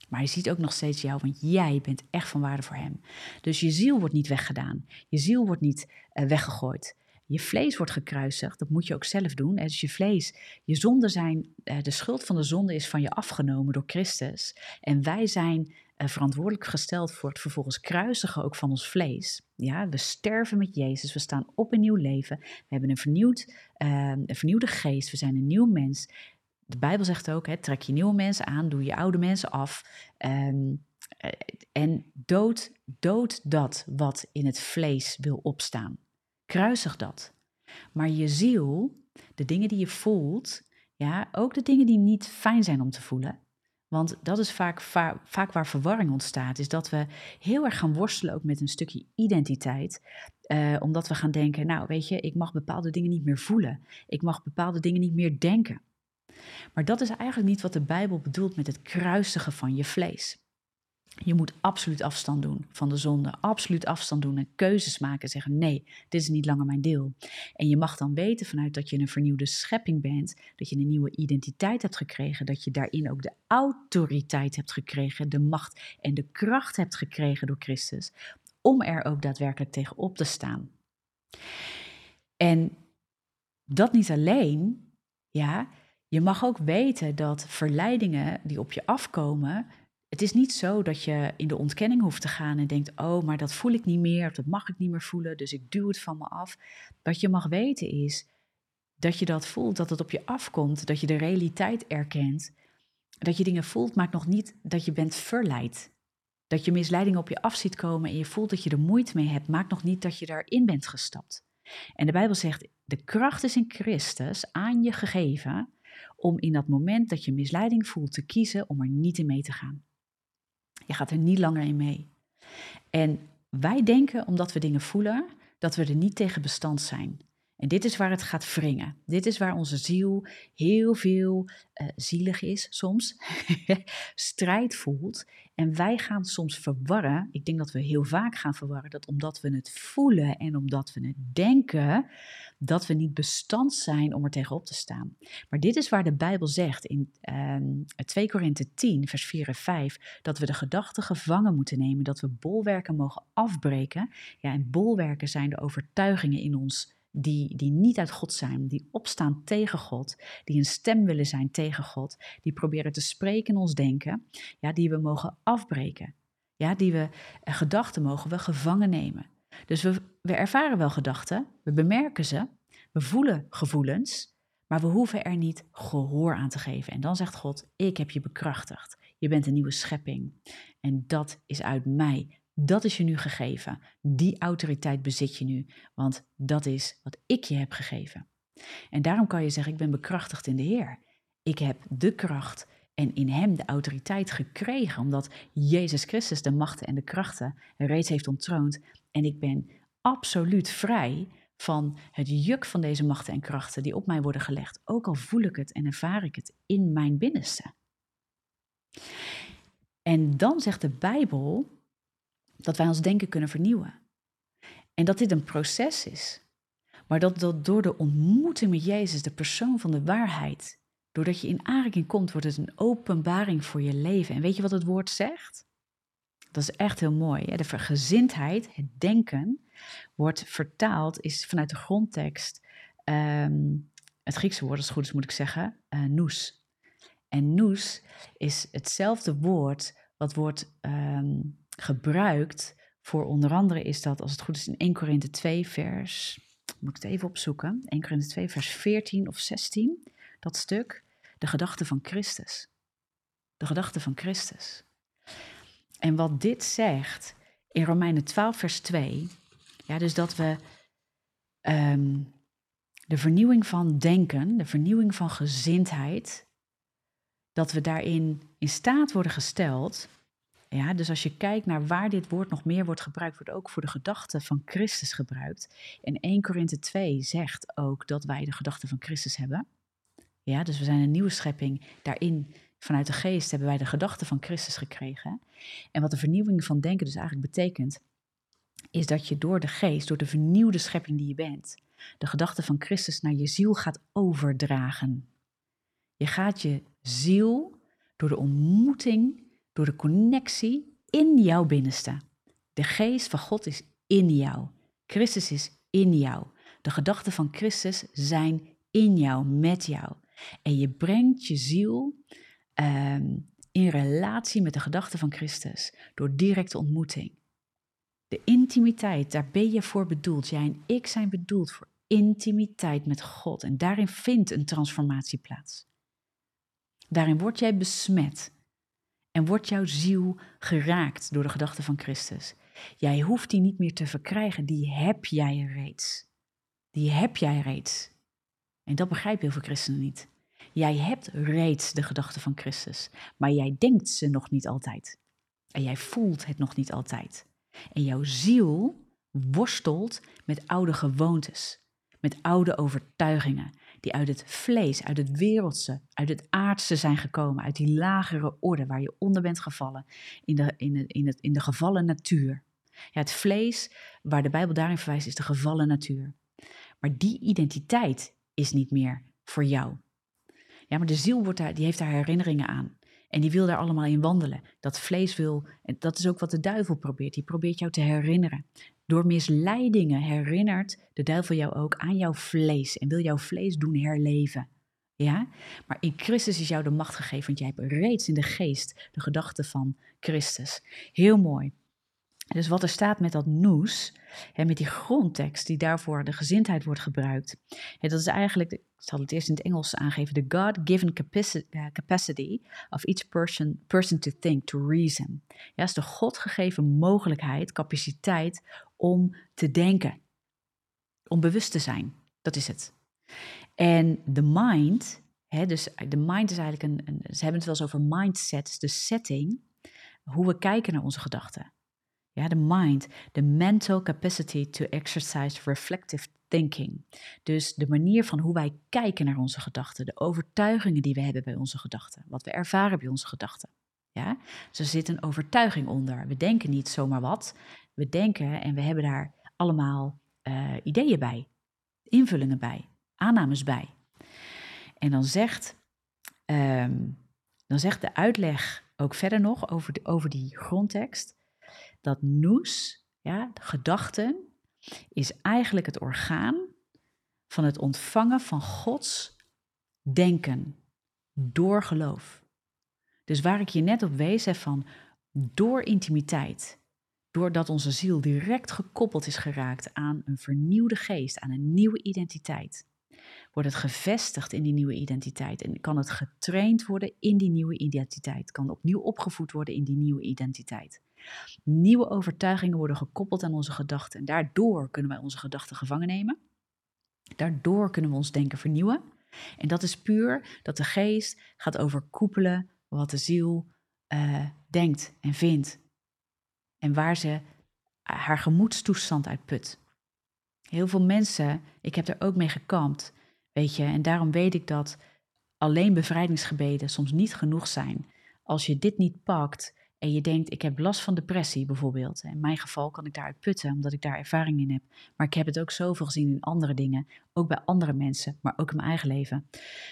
Maar hij ziet ook nog steeds jou, want jij bent echt van waarde voor hem. Dus je ziel wordt niet weggedaan. Je ziel wordt niet uh, weggegooid. Je vlees wordt gekruisigd, dat moet je ook zelf doen. Dus je vlees, je zonden zijn, uh, de schuld van de zonde is van je afgenomen door Christus. En wij zijn uh, verantwoordelijk gesteld voor het vervolgens kruisigen ook van ons vlees. Ja, we sterven met Jezus, we staan op een nieuw leven. We hebben een, vernieuwd, een vernieuwde geest, we zijn een nieuw mens de Bijbel zegt ook, hè, trek je nieuwe mensen aan, doe je oude mensen af. Um, en dood, dood dat wat in het vlees wil opstaan. Kruisig dat. Maar je ziel, de dingen die je voelt, ja, ook de dingen die niet fijn zijn om te voelen. Want dat is vaak, vaak waar verwarring ontstaat, is dat we heel erg gaan worstelen ook met een stukje identiteit. Uh, omdat we gaan denken, nou weet je, ik mag bepaalde dingen niet meer voelen. Ik mag bepaalde dingen niet meer denken. Maar dat is eigenlijk niet wat de Bijbel bedoelt met het kruisigen van je vlees. Je moet absoluut afstand doen van de zonde, absoluut afstand doen en keuzes maken en zeggen: nee, dit is niet langer mijn deel. En je mag dan weten vanuit dat je een vernieuwde schepping bent, dat je een nieuwe identiteit hebt gekregen, dat je daarin ook de autoriteit hebt gekregen, de macht en de kracht hebt gekregen door Christus, om er ook daadwerkelijk tegen op te staan. En dat niet alleen, ja, je mag ook weten dat verleidingen die op je afkomen. Het is niet zo dat je in de ontkenning hoeft te gaan en denkt: Oh, maar dat voel ik niet meer, of dat mag ik niet meer voelen, dus ik duw het van me af. Wat je mag weten is dat je dat voelt, dat het op je afkomt, dat je de realiteit erkent. Dat je dingen voelt, maakt nog niet dat je bent verleid. Dat je misleiding op je af ziet komen en je voelt dat je er moeite mee hebt, maakt nog niet dat je daarin bent gestapt. En de Bijbel zegt: de kracht is in Christus aan je gegeven om in dat moment dat je misleiding voelt te kiezen om er niet in mee te gaan. Je gaat er niet langer in mee. En wij denken, omdat we dingen voelen, dat we er niet tegen bestand zijn. En dit is waar het gaat wringen. Dit is waar onze ziel heel veel uh, zielig is soms, *laughs* strijd voelt. En wij gaan soms verwarren. Ik denk dat we heel vaak gaan verwarren dat omdat we het voelen en omdat we het denken, dat we niet bestand zijn om er tegenop te staan. Maar dit is waar de Bijbel zegt in uh, 2 Korinthe 10, vers 4 en 5, dat we de gedachten gevangen moeten nemen, dat we bolwerken mogen afbreken. Ja, en bolwerken zijn de overtuigingen in ons die, die niet uit God zijn, die opstaan tegen God, die een stem willen zijn tegen God, die proberen te spreken in ons denken, ja, die we mogen afbreken. Ja, die we, eh, gedachten mogen we gevangen nemen. Dus we, we ervaren wel gedachten, we bemerken ze, we voelen gevoelens, maar we hoeven er niet gehoor aan te geven. En dan zegt God, ik heb je bekrachtigd. Je bent een nieuwe schepping. En dat is uit mij. Dat is je nu gegeven. Die autoriteit bezit je nu, want dat is wat ik je heb gegeven. En daarom kan je zeggen, ik ben bekrachtigd in de Heer. Ik heb de kracht en in Hem de autoriteit gekregen, omdat Jezus Christus de machten en de krachten reeds heeft ontroond. En ik ben absoluut vrij van het juk van deze machten en krachten die op mij worden gelegd, ook al voel ik het en ervaar ik het in mijn binnenste. En dan zegt de Bijbel dat wij ons denken kunnen vernieuwen. En dat dit een proces is. Maar dat, dat door de ontmoeting met Jezus, de persoon van de waarheid, doordat je in aanraking komt, wordt het een openbaring voor je leven. En weet je wat het woord zegt? Dat is echt heel mooi. De vergezindheid, het denken, wordt vertaald, is vanuit de grondtekst, ehm, het Griekse woord, als het goed is moet ik zeggen, uh, nous. En nous is hetzelfde woord wat wordt ehm, gebruikt voor onder andere is dat, als het goed is, in 1 Korinthe 2 vers, moet ik het even opzoeken, 1 Korinthe 2 vers 14 of 16, dat stuk, de gedachte van Christus. De gedachte van Christus. En wat dit zegt in Romeinen 12 vers 2, ja, dus dat we ehm, de vernieuwing van denken, de vernieuwing van gezindheid, dat we daarin in staat worden gesteld. Ja, dus als je kijkt naar waar dit woord nog meer wordt gebruikt, wordt ook voor de gedachte van Christus gebruikt. En 1 Korinthe 2 zegt ook dat wij de gedachte van Christus hebben. Ja, dus we zijn een nieuwe schepping. Daarin, vanuit de geest, hebben wij de gedachte van Christus gekregen. En wat de vernieuwing van denken dus eigenlijk betekent, is dat je door de geest, door de vernieuwde schepping die je bent, de gedachte van Christus naar je ziel gaat overdragen. Je gaat je ziel door de ontmoeting, door de connectie in jouw binnenste. De geest van God is in jou. Christus is in jou. De gedachten van Christus zijn in jou, met jou. En je brengt je ziel ehm, in relatie met de gedachten van Christus door directe ontmoeting. De intimiteit, daar ben je voor bedoeld. Jij en ik zijn bedoeld voor intimiteit met God. En daarin vindt een transformatie plaats. Daarin word jij besmet en wordt jouw ziel geraakt door de gedachten van Christus. Jij hoeft die niet meer te verkrijgen, die heb jij reeds. Die heb jij reeds. En dat begrijpen heel veel christenen niet. Jij hebt reeds de gedachten van Christus, maar jij denkt ze nog niet altijd. En jij voelt het nog niet altijd. En jouw ziel worstelt met oude gewoontes, met oude overtuigingen, die uit het vlees, uit het wereldse, uit het aardse zijn gekomen, uit die lagere orde waar je onder bent gevallen, in de, in in het, in de gevallen natuur. Ja, het vlees, waar de Bijbel daarin verwijst, is de gevallen natuur. Maar die identiteit is niet meer voor jou. Ja, maar de ziel wordt daar, die heeft daar herinneringen aan. En die wil daar allemaal in wandelen. Dat vlees wil, en dat is ook wat de duivel probeert. Die probeert jou te herinneren. Door misleidingen herinnert de duivel jou ook aan jouw vlees en wil jouw vlees doen herleven. Ja? Maar in Christus is jou de macht gegeven, want jij hebt reeds in de geest de gedachte van Christus. Heel mooi. Dus wat er staat met dat noes, hè, met die grondtekst die daarvoor de gezindheid wordt gebruikt, hè, dat is eigenlijk, ik zal het eerst in het Engels aangeven, the God-given eh, capacity of each person, person to think, to reason. Ja, is de God gegeven mogelijkheid, capaciteit om te denken, om bewust te zijn. Dat is het. En de mind, hè, dus de mind is eigenlijk een, ze hebben het wel eens over mindset, de setting, hoe we kijken naar onze gedachten. Ja, de mind, de mental capacity to exercise reflective thinking. Dus de manier van hoe wij kijken naar onze gedachten, de overtuigingen die we hebben bij onze gedachten, wat we ervaren bij onze gedachten. Ja, dus er zit een overtuiging onder. We denken niet zomaar wat. We denken en we hebben daar allemaal uh, ideeën bij, invullingen bij, aannames bij. En dan zegt, um, dan zegt de uitleg ook verder nog over, de, over die grondtekst dat nous, ja, gedachten, is eigenlijk het orgaan van het ontvangen van Gods denken door geloof. Dus waar ik je net op wees, heb van door intimiteit, doordat onze ziel direct gekoppeld is geraakt aan een vernieuwde geest, aan een nieuwe identiteit, wordt het gevestigd in die nieuwe identiteit en kan het getraind worden in die nieuwe identiteit, kan opnieuw opgevoed worden in die nieuwe identiteit. Nieuwe overtuigingen worden gekoppeld aan onze gedachten en daardoor kunnen wij onze gedachten gevangen nemen. Daardoor kunnen we ons denken vernieuwen. En dat is puur dat de geest gaat overkoepelen wat de ziel uh, denkt en vindt. En waar ze haar gemoedstoestand uit put. Heel veel mensen, ik heb er ook mee gekampt, weet je, en daarom weet ik dat alleen bevrijdingsgebeden soms niet genoeg zijn. Als je dit niet pakt en je denkt, ik heb last van depressie bijvoorbeeld. In mijn geval kan ik daaruit putten, omdat ik daar ervaring in heb. Maar ik heb het ook zoveel gezien in andere dingen, ook bij andere mensen, maar ook in mijn eigen leven.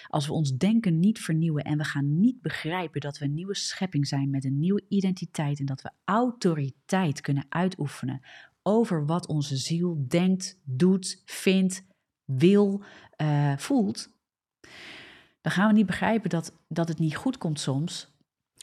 Als we ons denken niet vernieuwen en we gaan niet begrijpen dat we een nieuwe schepping zijn met een nieuwe identiteit en dat we autoriteit kunnen uitoefenen over wat onze ziel denkt, doet, vindt, wil, uh, voelt, dan gaan we niet begrijpen dat, dat het niet goed komt soms.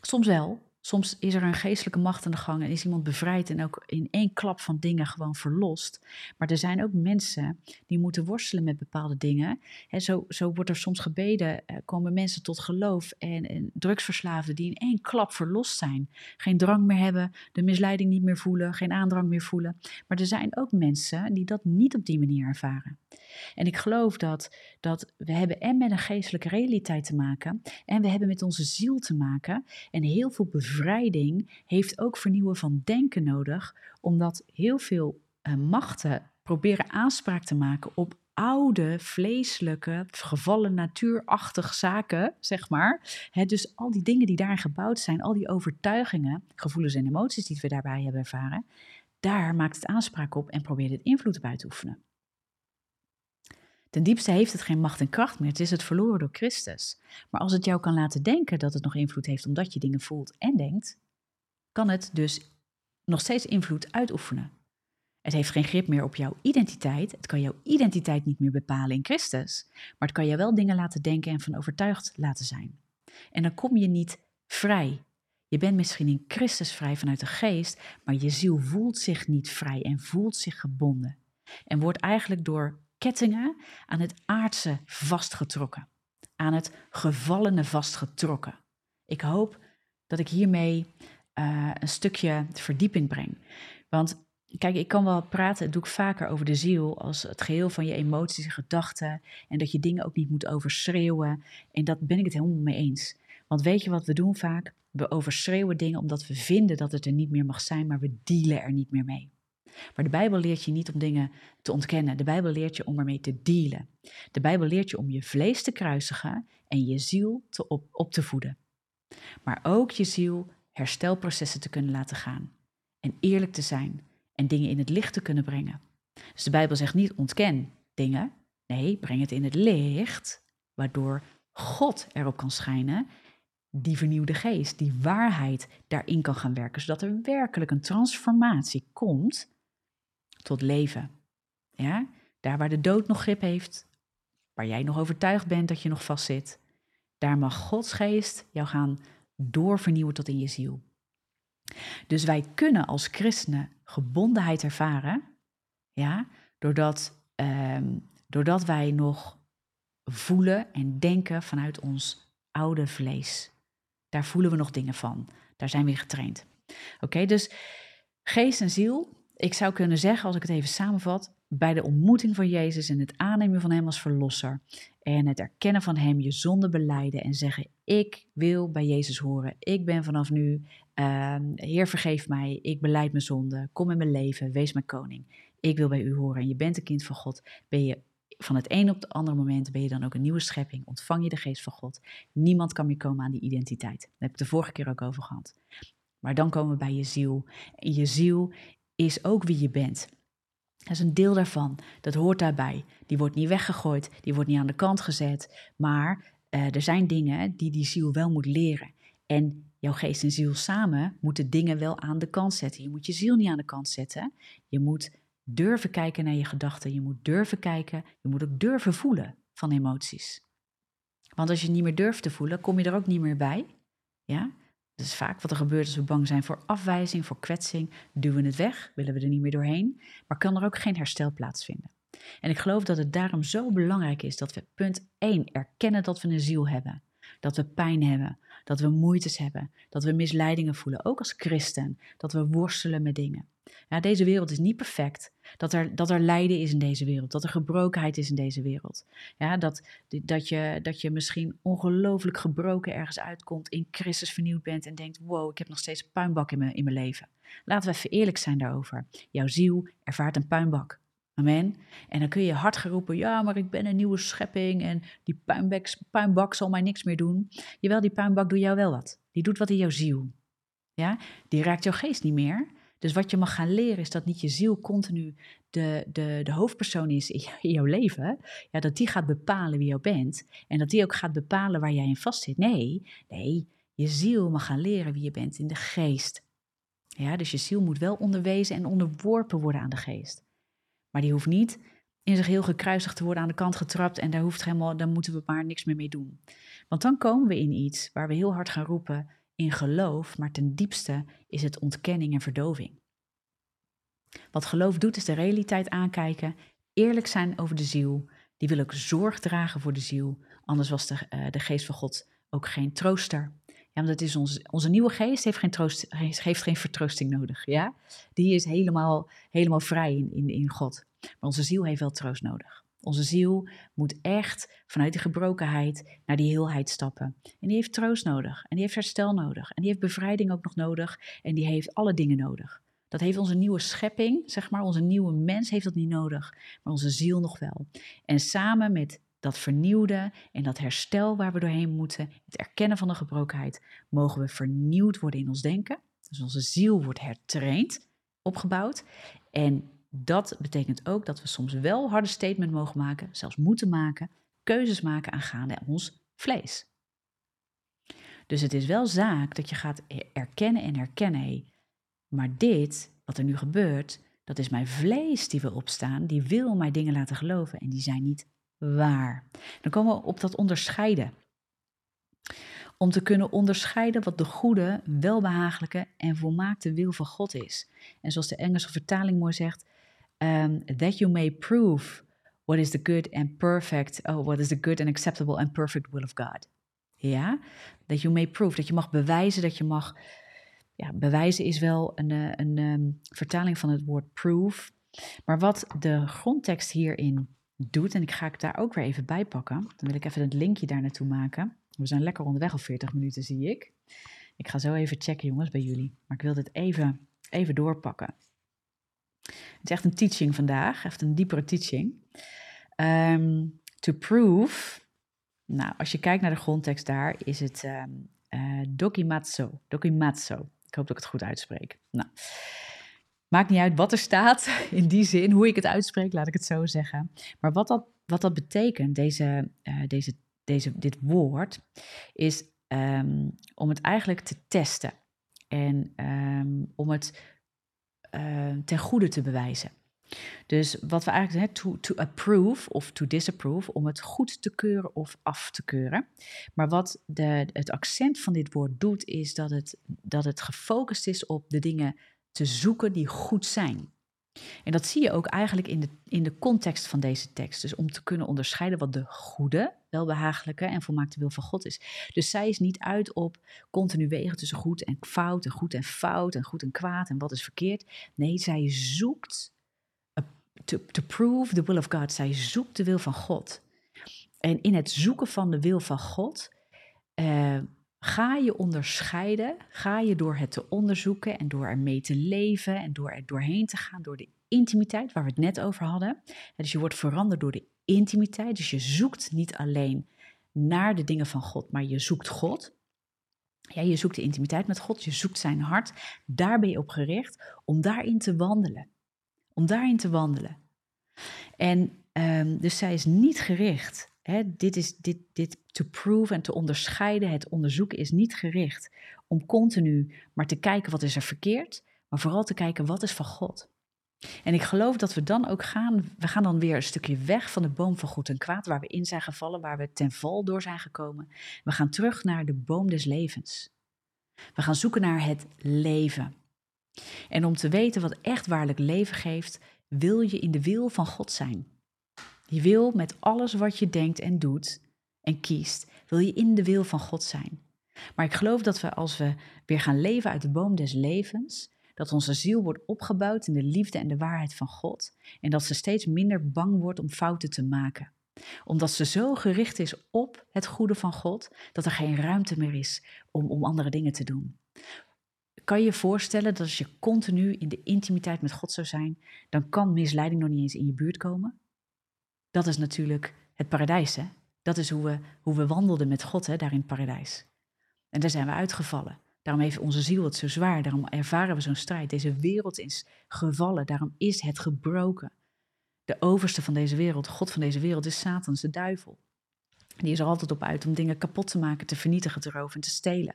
Soms wel, Soms is er een geestelijke macht aan de gang en is iemand bevrijd en ook in één klap van dingen gewoon verlost. Maar er zijn ook mensen die moeten worstelen met bepaalde dingen. En zo, zo wordt er soms gebeden, eh, komen mensen tot geloof en, en drugsverslaafden die in één klap verlost zijn. Geen drang meer hebben, de misleiding niet meer voelen, geen aandrang meer voelen. Maar er zijn ook mensen die dat niet op die manier ervaren. En ik geloof dat, dat we hebben en met een geestelijke realiteit te maken en we hebben met onze ziel te maken. En heel veel bevrijding heeft ook vernieuwen van denken nodig, omdat heel veel uh, machten proberen aanspraak te maken op oude, vleeselijke, gevallen natuurachtige zaken, zeg maar. dus al die dingen die daar gebouwd zijn, al die overtuigingen, gevoelens en emoties die we daarbij hebben ervaren, daar maakt het aanspraak op en probeert het invloed op uit te oefenen. Ten diepste heeft het geen macht en kracht meer. Het is het verloren door Christus. Maar als het jou kan laten denken dat het nog invloed heeft omdat je dingen voelt en denkt, kan het dus nog steeds invloed uitoefenen. Het heeft geen grip meer op jouw identiteit. Het kan jouw identiteit niet meer bepalen in Christus. Maar het kan je wel dingen laten denken en van overtuigd laten zijn. En dan kom je niet vrij. Je bent misschien in Christus vrij vanuit de geest, maar je ziel voelt zich niet vrij en voelt zich gebonden. En wordt eigenlijk door kettingen aan het aardse vastgetrokken, aan het gevallene vastgetrokken. Ik hoop dat ik hiermee uh, een stukje verdieping breng. Want kijk, ik kan wel praten, dat doe ik vaker over de ziel als het geheel van je emoties en gedachten. En dat je dingen ook niet moet overschreeuwen. En dat ben ik het helemaal mee eens. Want weet je wat we doen vaak? We overschreeuwen dingen omdat we vinden dat het er niet meer mag zijn, maar we dealen er niet meer mee. Maar de Bijbel leert je niet om dingen te ontkennen. De Bijbel leert je om ermee te dealen. De Bijbel leert je om je vlees te kruisigen en je ziel te op, op te voeden. Maar ook je ziel herstelprocessen te kunnen laten gaan. En eerlijk te zijn en dingen in het licht te kunnen brengen. Dus de Bijbel zegt niet ontken dingen. Nee, breng het in het licht, waardoor God erop kan schijnen die vernieuwde geest, die waarheid daarin kan gaan werken, zodat er werkelijk een transformatie komt tot leven. Ja? Daar waar de dood nog grip heeft, waar jij nog overtuigd bent dat je nog vastzit, daar mag Gods geest jou gaan doorvernieuwen tot in je ziel. Dus wij kunnen als christenen gebondenheid ervaren, ja, doordat, ehm, doordat wij nog voelen en denken vanuit ons oude vlees. Daar voelen we nog dingen van. Daar zijn we getraind. Oké, dus geest en ziel ik zou kunnen zeggen, als ik het even samenvat, bij de ontmoeting van Jezus en het aannemen van Hem als Verlosser en het erkennen van Hem, je zonde beleiden en zeggen, ik wil bij Jezus horen, ik ben vanaf nu, uh, Heer vergeef mij, ik beleid mijn zonde, kom in mijn leven, wees mijn koning, ik wil bij U horen en je bent een kind van God, ben je van het een op het andere moment ben je dan ook een nieuwe schepping, ontvang je de geest van God. Niemand kan meer komen aan die identiteit. Daar heb ik de vorige keer ook over gehad. Maar dan komen we bij je ziel. En je ziel is ook wie je bent. Dat is een deel daarvan. Dat hoort daarbij. Die wordt niet weggegooid, die wordt niet aan de kant gezet. Maar uh, er zijn dingen die die ziel wel moet leren. En jouw geest en ziel samen moeten dingen wel aan de kant zetten. Je moet je ziel niet aan de kant zetten. Je moet durven kijken naar je gedachten. Je moet durven kijken. Je moet ook durven voelen van emoties. Want als je niet meer durft te voelen, kom je er ook niet meer bij. Ja? Dat is vaak wat er gebeurt als we bang zijn voor afwijzing, voor kwetsing. Duwen we het weg, willen we er niet meer doorheen, maar kan er ook geen herstel plaatsvinden. En ik geloof dat het daarom zo belangrijk is dat we punt 1 erkennen dat we een ziel hebben. Dat we pijn hebben, dat we moeites hebben, dat we misleidingen voelen, ook als christen, dat we worstelen met dingen. Ja, deze wereld is niet perfect. Dat er, dat er lijden is in deze wereld. Dat er gebrokenheid is in deze wereld. Ja, dat, dat, je, dat je misschien ongelooflijk gebroken ergens uitkomt, in Christus vernieuwd bent en denkt: wow, ik heb nog steeds een puinbak in mijn, in mijn leven. Laten we even eerlijk zijn daarover. Jouw ziel ervaart een puinbak. Amen. En dan kun je hard geroepen, ja, maar ik ben een nieuwe schepping en die puinbak, puinbak zal mij niks meer doen. Jawel, die puinbak doet jou wel wat. Die doet wat in jouw ziel. Ja? Die raakt jouw geest niet meer. Dus wat je mag gaan leren is dat niet je ziel continu de, de, de hoofdpersoon is in jouw leven. Ja, dat die gaat bepalen wie je bent. En dat die ook gaat bepalen waar jij in vastzit. Nee, nee, je ziel mag gaan leren wie je bent in de geest. Ja, dus je ziel moet wel onderwezen en onderworpen worden aan de geest. Maar die hoeft niet in zich heel gekruisigd te worden, aan de kant getrapt en daar, hoeft helemaal, daar moeten we maar niks meer mee doen. Want dan komen we in iets waar we heel hard gaan roepen in geloof, maar ten diepste is het ontkenning en verdoving. Wat geloof doet is de realiteit aankijken, eerlijk zijn over de ziel, die wil ook zorg dragen voor de ziel, anders was de, uh, de geest van God ook geen trooster. Ja, want is onze, onze nieuwe geest heeft geen, troost, heeft geen vertroosting nodig. Ja? Die is helemaal, helemaal vrij in, in, in God. Maar onze ziel heeft wel troost nodig. Onze ziel moet echt vanuit die gebrokenheid naar die heelheid stappen. En die heeft troost nodig. En die heeft herstel nodig. En die heeft bevrijding ook nog nodig. En die heeft alle dingen nodig. Dat heeft onze nieuwe schepping, zeg maar, onze nieuwe mens heeft dat niet nodig. Maar onze ziel nog wel. En samen met dat vernieuwde en dat herstel waar we doorheen moeten, het erkennen van de gebrokenheid, mogen we vernieuwd worden in ons denken. Dus onze ziel wordt hertraind, opgebouwd. En dat betekent ook dat we soms wel harde statement mogen maken, zelfs moeten maken, keuzes maken aangaande ons vlees. Dus het is wel zaak dat je gaat erkennen en herkennen, hé, maar dit, wat er nu gebeurt, dat is mijn vlees die wil opstaan, die wil mij dingen laten geloven en die zijn niet waar. Dan komen we op dat onderscheiden. Om te kunnen onderscheiden wat de goede, welbehagelijke en volmaakte wil van God is. En zoals de Engelse vertaling mooi zegt, um, that you may prove what is the good and perfect, oh, what is the good and acceptable and perfect will of God. Ja, that you may prove, dat je mag bewijzen, dat je mag, ja, bewijzen is wel een, eh, een, een um, vertaling van het woord prove. Maar wat de grondtekst hierin doet, en ik ga ik daar ook weer even bij pakken, dan wil ik even het linkje daar naartoe maken. We zijn lekker onderweg al 40 minuten, zie ik. Ik ga zo even checken, jongens, bij jullie. Maar ik wil dit even, even doorpakken. Het is echt een teaching vandaag, echt een diepere teaching. Um, to prove, nou, als je kijkt naar de grondtekst daar, is het um, uh, dokimatsu. Ik hoop dat ik het goed uitspreek. Nou, maakt niet uit wat er staat *laughs* in die zin, hoe ik het uitspreek, laat ik het zo zeggen. Maar wat dat, wat dat betekent, deze, uh, deze, deze, dit woord, is um, om het eigenlijk te testen. En om het ten goede te bewijzen. Dus wat we eigenlijk zeggen, to, to approve of to disapprove, om het goed te keuren of af te keuren. Maar wat de, het accent van dit woord doet, is dat het, dat het gefocust is op de dingen te zoeken die goed zijn. En dat zie je ook eigenlijk in de, in de context van deze tekst. Dus om te kunnen onderscheiden wat de goede, welbehagelijke en volmaakte wil van God is. Dus zij is niet uit op continu wegen tussen goed en fout en goed en fout en goed en kwaad en wat is verkeerd. Nee, zij zoekt to, to prove the will of God. Zij zoekt de wil van God. En in het zoeken van de wil van God uh, ga je onderscheiden, ga je door het te onderzoeken en door ermee te leven en door er doorheen te gaan, door de intimiteit waar we het net over hadden. Dus je wordt veranderd door de intimiteit. Dus je zoekt niet alleen naar de dingen van God, maar je zoekt God. Ja, je zoekt de intimiteit met God, je zoekt zijn hart. Daar ben je op gericht om daarin te wandelen. Om daarin te wandelen. En um, dus zij is niet gericht dit is dit, dit to prove en te onderscheiden, het onderzoeken is niet gericht om continu maar te kijken wat is er verkeerd, maar vooral te kijken wat is van God. En ik geloof dat we dan ook gaan, we gaan dan weer een stukje weg van de boom van goed en kwaad, waar we in zijn gevallen, waar we ten val door zijn gekomen. We gaan terug naar de boom des levens. We gaan zoeken naar het leven. En om te weten wat echt waarlijk leven geeft, wil je in de wil van God zijn. Je wil met alles wat je denkt en doet en kiest, wil je in de wil van God zijn. Maar ik geloof dat we als we weer gaan leven uit de boom des levens, dat onze ziel wordt opgebouwd in de liefde en de waarheid van God en dat ze steeds minder bang wordt om fouten te maken. Omdat ze zo gericht is op het goede van God, dat er geen ruimte meer is om, om andere dingen te doen. Kan je je voorstellen dat als je continu in de intimiteit met God zou zijn, dan kan misleiding nog niet eens in je buurt komen? Dat is natuurlijk het paradijs. Hè? Dat is hoe we, hoe we wandelden met God hè, daar in het paradijs. En daar zijn we uitgevallen. Daarom heeft onze ziel het zo zwaar. Daarom ervaren we zo'n strijd. Deze wereld is gevallen. Daarom is het gebroken. De overste van deze wereld, God van deze wereld, is Satan, de duivel. Die is er altijd op uit om dingen kapot te maken, te vernietigen, te roven en te stelen.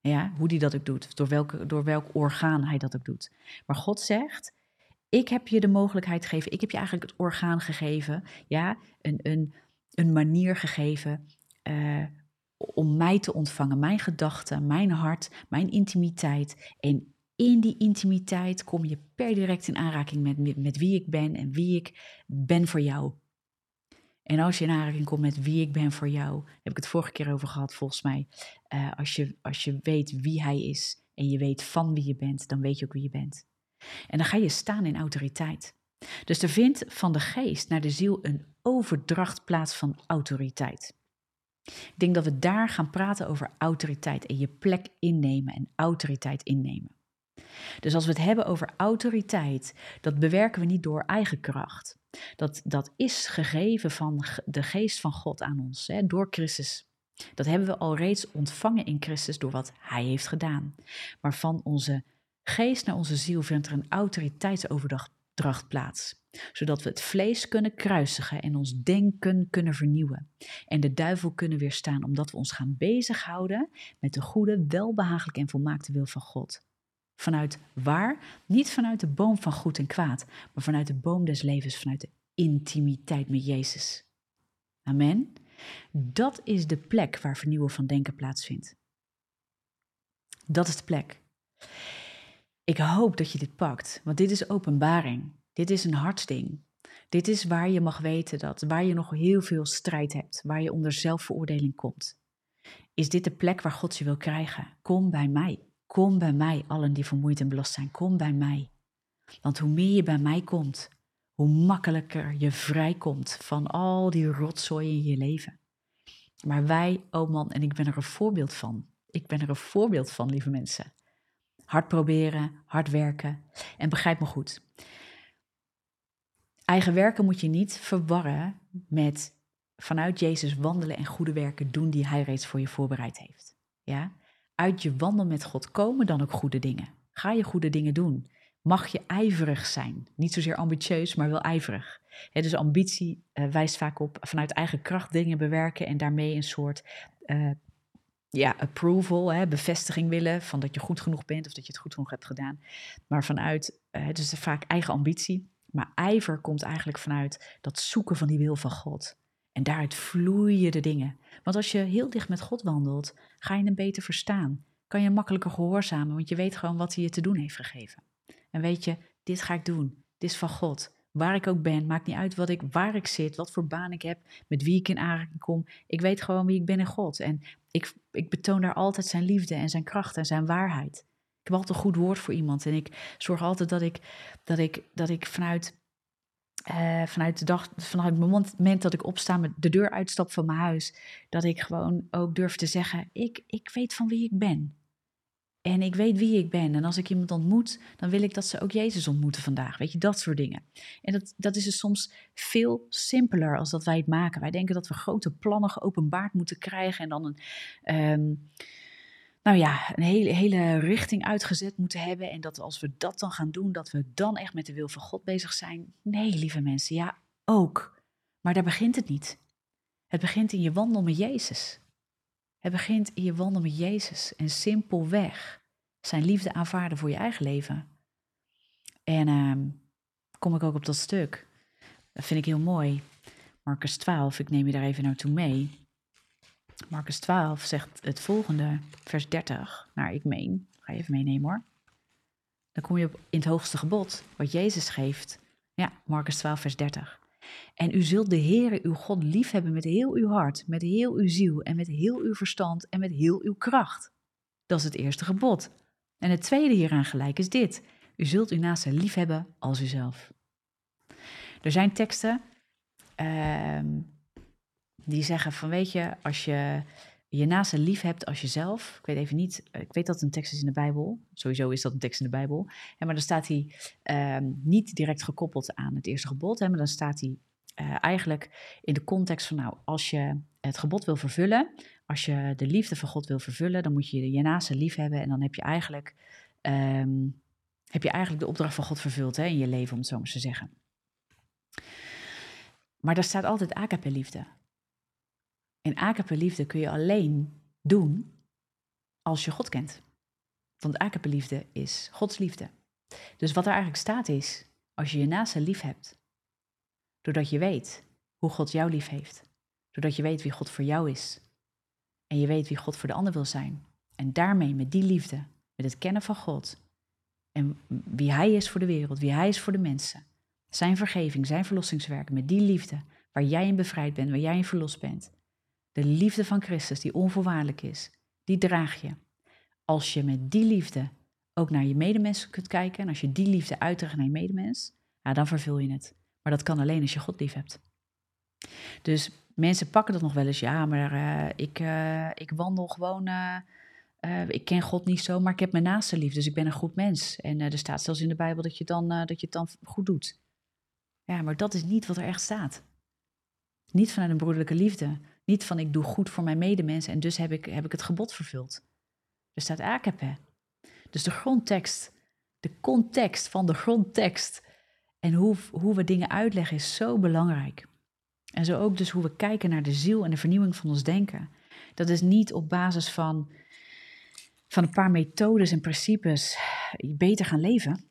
Ja, hoe die dat ook doet, door, welke, door welk orgaan hij dat ook doet. Maar God zegt, ik heb je de mogelijkheid gegeven, ik heb je eigenlijk het orgaan gegeven, ja, een, een, een manier gegeven uh, om mij te ontvangen, mijn gedachten, mijn hart, mijn intimiteit. En in die intimiteit kom je per direct in aanraking met, met wie ik ben en wie ik ben voor jou. En als je in aanraking komt met wie ik ben voor jou, heb ik het vorige keer over gehad volgens mij. Uh, als, je, als je weet wie hij is en je weet van wie je bent, dan weet je ook wie je bent. En dan ga je staan in autoriteit. Dus er vindt van de geest naar de ziel een overdracht plaats van autoriteit. Ik denk dat we daar gaan praten over autoriteit en je plek innemen en autoriteit innemen. Dus als we het hebben over autoriteit, dat bewerken we niet door eigen kracht. Dat, dat is gegeven van de geest van God aan ons, hè, door Christus. Dat hebben we al reeds ontvangen in Christus door wat Hij heeft gedaan. Maar van onze geest naar onze ziel vindt er een autoriteitsoverdracht plaats zodat we het vlees kunnen kruisigen en ons denken kunnen vernieuwen. En de duivel kunnen weerstaan, omdat we ons gaan bezighouden met de goede, welbehagelijke en volmaakte wil van God. Vanuit waar? Niet vanuit de boom van goed en kwaad, maar vanuit de boom des levens, vanuit de intimiteit met Jezus. Amen. Dat is de plek waar vernieuwen van denken plaatsvindt. Dat is de plek. Ik hoop dat je dit pakt, want dit is openbaring. Dit is een hartsding. Dit is waar je mag weten dat, waar je nog heel veel strijd hebt, waar je onder zelfveroordeling komt. Is dit de plek waar God je wil krijgen? Kom bij mij. Kom bij mij, allen die vermoeid en belast zijn. Kom bij mij. Want hoe meer je bij mij komt, hoe makkelijker je vrijkomt van al die rotzooi in je leven. Maar wij, oh man, en ik ben er een voorbeeld van. Ik ben er een voorbeeld van, lieve mensen. Hard proberen, hard werken. En begrijp me goed. Eigen werken moet je niet verwarren met vanuit Jezus wandelen en goede werken doen die Hij reeds voor je voorbereid heeft. Ja? Uit je wandel met God komen dan ook goede dingen. Ga je goede dingen doen. Mag je ijverig zijn. Niet zozeer ambitieus, maar wel ijverig. dus ambitie uh, wijst vaak op vanuit eigen kracht dingen bewerken en daarmee een soort uh, ja, approval, hè, bevestiging willen van dat je goed genoeg bent of dat je het goed genoeg hebt gedaan. Maar vanuit, dus vaak eigen ambitie. Maar ijver komt eigenlijk vanuit dat zoeken van die wil van God. En daaruit vloeien de dingen. Want als je heel dicht met God wandelt, ga je hem beter verstaan. Kan je makkelijker gehoorzamen, want je weet gewoon wat hij je te doen heeft gegeven. En weet je, dit ga ik doen. Dit is van God. Waar ik ook ben, maakt niet uit wat ik, waar ik zit, wat voor baan ik heb, met wie ik in aanraking kom. Ik weet gewoon wie ik ben in God. En ik, ik betoon daar altijd zijn liefde en zijn kracht en zijn waarheid. Ik heb altijd een goed woord voor iemand. En ik zorg altijd dat ik, dat ik, dat ik vanuit, uh, vanuit de dag, vanuit het moment dat ik opsta, met de deur uitstap van mijn huis, dat ik gewoon ook durf te zeggen: ik, ik weet van wie ik ben. En ik weet wie ik ben. En als ik iemand ontmoet, dan wil ik dat ze ook Jezus ontmoeten vandaag. Weet je, dat soort dingen. En dat, dat is dus soms veel simpeler als dat wij het maken. Wij denken dat we grote plannen geopenbaard moeten krijgen en dan een. Um, nou ja, een hele, hele richting uitgezet moeten hebben. En dat als we dat dan gaan doen, dat we dan echt met de wil van God bezig zijn. Nee, lieve mensen, ja, ook. Maar daar begint het niet. Het begint in je wandel met Jezus. Het begint in je wandel met Jezus. En simpelweg zijn liefde aanvaarden voor je eigen leven. En uh, kom ik ook op dat stuk. Dat vind ik heel mooi. Marcus 12, ik neem je daar even naartoe mee. Marcus 12 zegt het volgende, vers 30. Nou, ik meen, ga je even meenemen hoor. Dan kom je op in het hoogste gebod, wat Jezus geeft. Ja, Marcus 12, vers 30. En u zult de Heere uw God liefhebben met heel uw hart, met heel uw ziel en met heel uw verstand en met heel uw kracht. Dat is het eerste gebod. En het tweede hieraan gelijk is dit. U zult uw naaste liefhebben als uzelf. Er zijn teksten uh, die zeggen van weet je, als je je naaste lief hebt als jezelf. Ik weet even niet, ik weet dat het een tekst is in de Bijbel. Sowieso is dat een tekst in de Bijbel. Maar dan staat hij ehm, niet direct gekoppeld aan het eerste gebod. Hè, maar dan staat hij uh, eigenlijk in de context van nou, als je het gebod wil vervullen, als je de liefde van God wil vervullen, dan moet je je naaste lief hebben. En dan heb je eigenlijk, ehm, heb je eigenlijk de opdracht van God vervuld hè, in je leven, om het zo maar te zeggen. Maar daar staat altijd agape liefde. En agape liefde kun je alleen doen als je God kent. Want agape liefde is Gods liefde. Dus wat er eigenlijk staat is, als je je naaste lief hebt, doordat je weet hoe God jou lief heeft, doordat je weet wie God voor jou is en je weet wie God voor de ander wil zijn, en daarmee met die liefde, met het kennen van God en wie Hij is voor de wereld, wie Hij is voor de mensen, zijn vergeving, zijn verlossingswerk, met die liefde waar jij in bevrijd bent, waar jij in verlost bent, de liefde van Christus die onvoorwaardelijk is, die draag je. Als je met die liefde ook naar je medemens kunt kijken en als je die liefde uitdraagt naar je medemens, ja, dan vervul je het. Maar dat kan alleen als je God lief hebt. Dus mensen pakken dat nog wel eens, ja, maar uh, ik, uh, ik wandel gewoon, uh, ik ken God niet zo, maar ik heb mijn naaste lief, dus ik ben een goed mens. En er staat zelfs in de Bijbel dat je, dan, dat je het dan goed doet. Ja, maar dat is niet wat er echt staat. Niet vanuit een broederlijke liefde. Niet van ik doe goed voor mijn medemens en dus heb ik, heb ik het gebod vervuld. Er staat agape. Dus de grondtekst, de context van de grondtekst en hoe, hoe we dingen uitleggen is zo belangrijk. En zo ook dus hoe we kijken naar de ziel en de vernieuwing van ons denken. Dat is niet op basis van, van een paar methodes en principes beter gaan leven.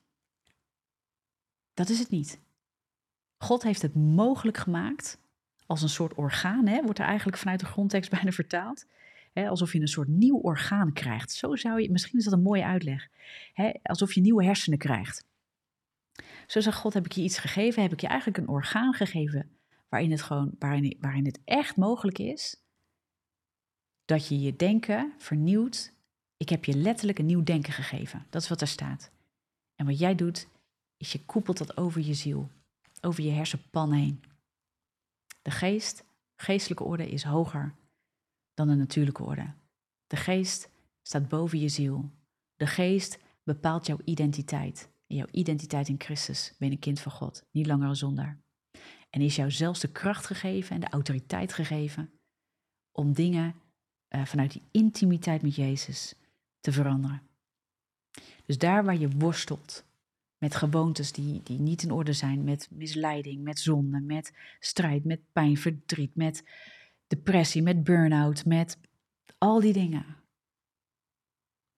Dat is het niet. God heeft het mogelijk gemaakt als een soort orgaan, hè, wordt er eigenlijk vanuit de grondtekst *laughs* bijna vertaald. Hè, alsof je een soort nieuw orgaan krijgt. Zo zou je, misschien is dat een mooie uitleg. Hè, alsof je nieuwe hersenen krijgt. Zo zegt God, heb ik je iets gegeven, heb ik je eigenlijk een orgaan gegeven waarin het, gewoon, waarin, waarin het echt mogelijk is dat je je denken vernieuwt. Ik heb je letterlijk een nieuw denken gegeven. Dat is wat er staat. En wat jij doet, is je koepelt dat over je ziel, over je hersenpan heen. De geest, geestelijke orde is hoger dan de natuurlijke orde. De geest staat boven je ziel. De geest bepaalt jouw identiteit. En jouw identiteit in Christus ben een kind van God, niet langer een zondaar. En is jou zelfs de kracht gegeven en de autoriteit gegeven om dingen uh, vanuit die intimiteit met Jezus te veranderen. Dus daar waar je worstelt, met gewoontes die, die niet in orde zijn, met misleiding, met zonde, met strijd, met pijn, verdriet, met depressie, met burn-out, met al die dingen.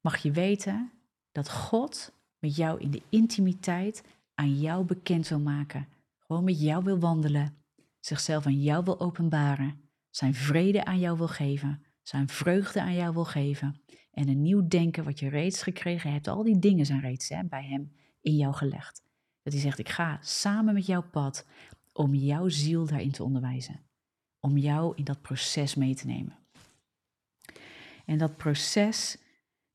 Mag je weten dat God met jou in de intimiteit aan jou bekend wil maken. Gewoon met jou wil wandelen, zichzelf aan jou wil openbaren, zijn vrede aan jou wil geven, zijn vreugde aan jou wil geven en een nieuw denken wat je reeds gekregen hebt. Al die dingen zijn reeds hè, bij hem in jou gelegd. Dat hij zegt, ik ga samen met jouw pad om jouw ziel daarin te onderwijzen. Om jou in dat proces mee te nemen. En dat proces,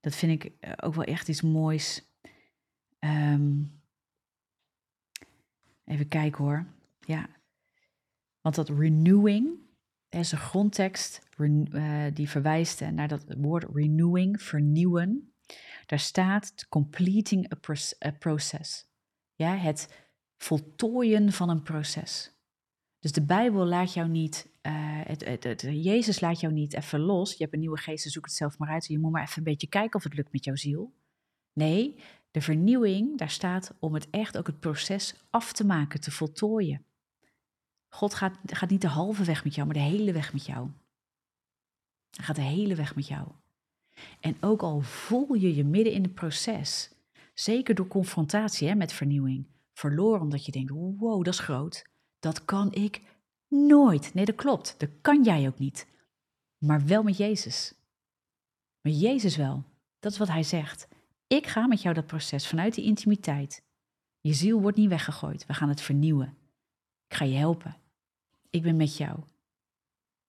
dat vind ik eh, ook wel echt iets moois. Um, even kijken hoor. Ja, want dat renewing, is een grondtekst uh, die verwijst naar dat woord renewing, vernieuwen. Daar staat completing a, process. Ja, het voltooien van een proces. Dus de Bijbel laat jou niet, het, het, Jezus laat jou niet even los. Je hebt een nieuwe geest, dus zoek het zelf maar uit. Je moet maar even een beetje kijken of het lukt met jouw ziel. Nee, de vernieuwing, daar staat om het echt ook het proces af te maken, te voltooien. God gaat, gaat niet de halve weg met jou, maar de hele weg met jou. Hij gaat de hele weg met jou. En ook al voel je je midden in het proces, zeker door confrontatie hè, met vernieuwing, verloren omdat je denkt, wow, dat is groot, dat kan ik nooit. Nee, dat klopt, dat kan jij ook niet. Maar wel met Jezus. Met Jezus wel. Dat is wat hij zegt. Ik ga met jou dat proces vanuit die intimiteit. Je ziel wordt niet weggegooid. We gaan het vernieuwen. Ik ga je helpen. Ik ben met jou.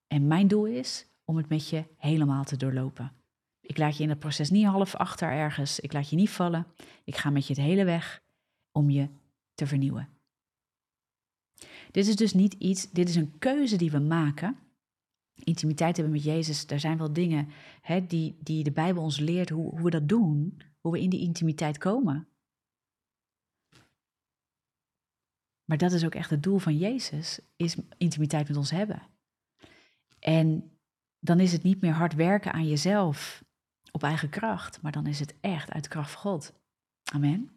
En mijn doel is om het met je helemaal te doorlopen. Ik laat je in het proces niet half achter ergens. Ik laat je niet vallen. Ik ga met je het hele weg om je te vernieuwen. Dit is dus niet iets, dit is een keuze die we maken. Intimiteit hebben met Jezus, daar zijn wel dingen hè, die, die de Bijbel ons leert hoe, hoe we dat doen, hoe we in die intimiteit komen. Maar dat is ook echt het doel van Jezus, is intimiteit met ons hebben. En dan is het niet meer hard werken aan jezelf op eigen kracht, maar dan is het echt uit de kracht van God. Amen.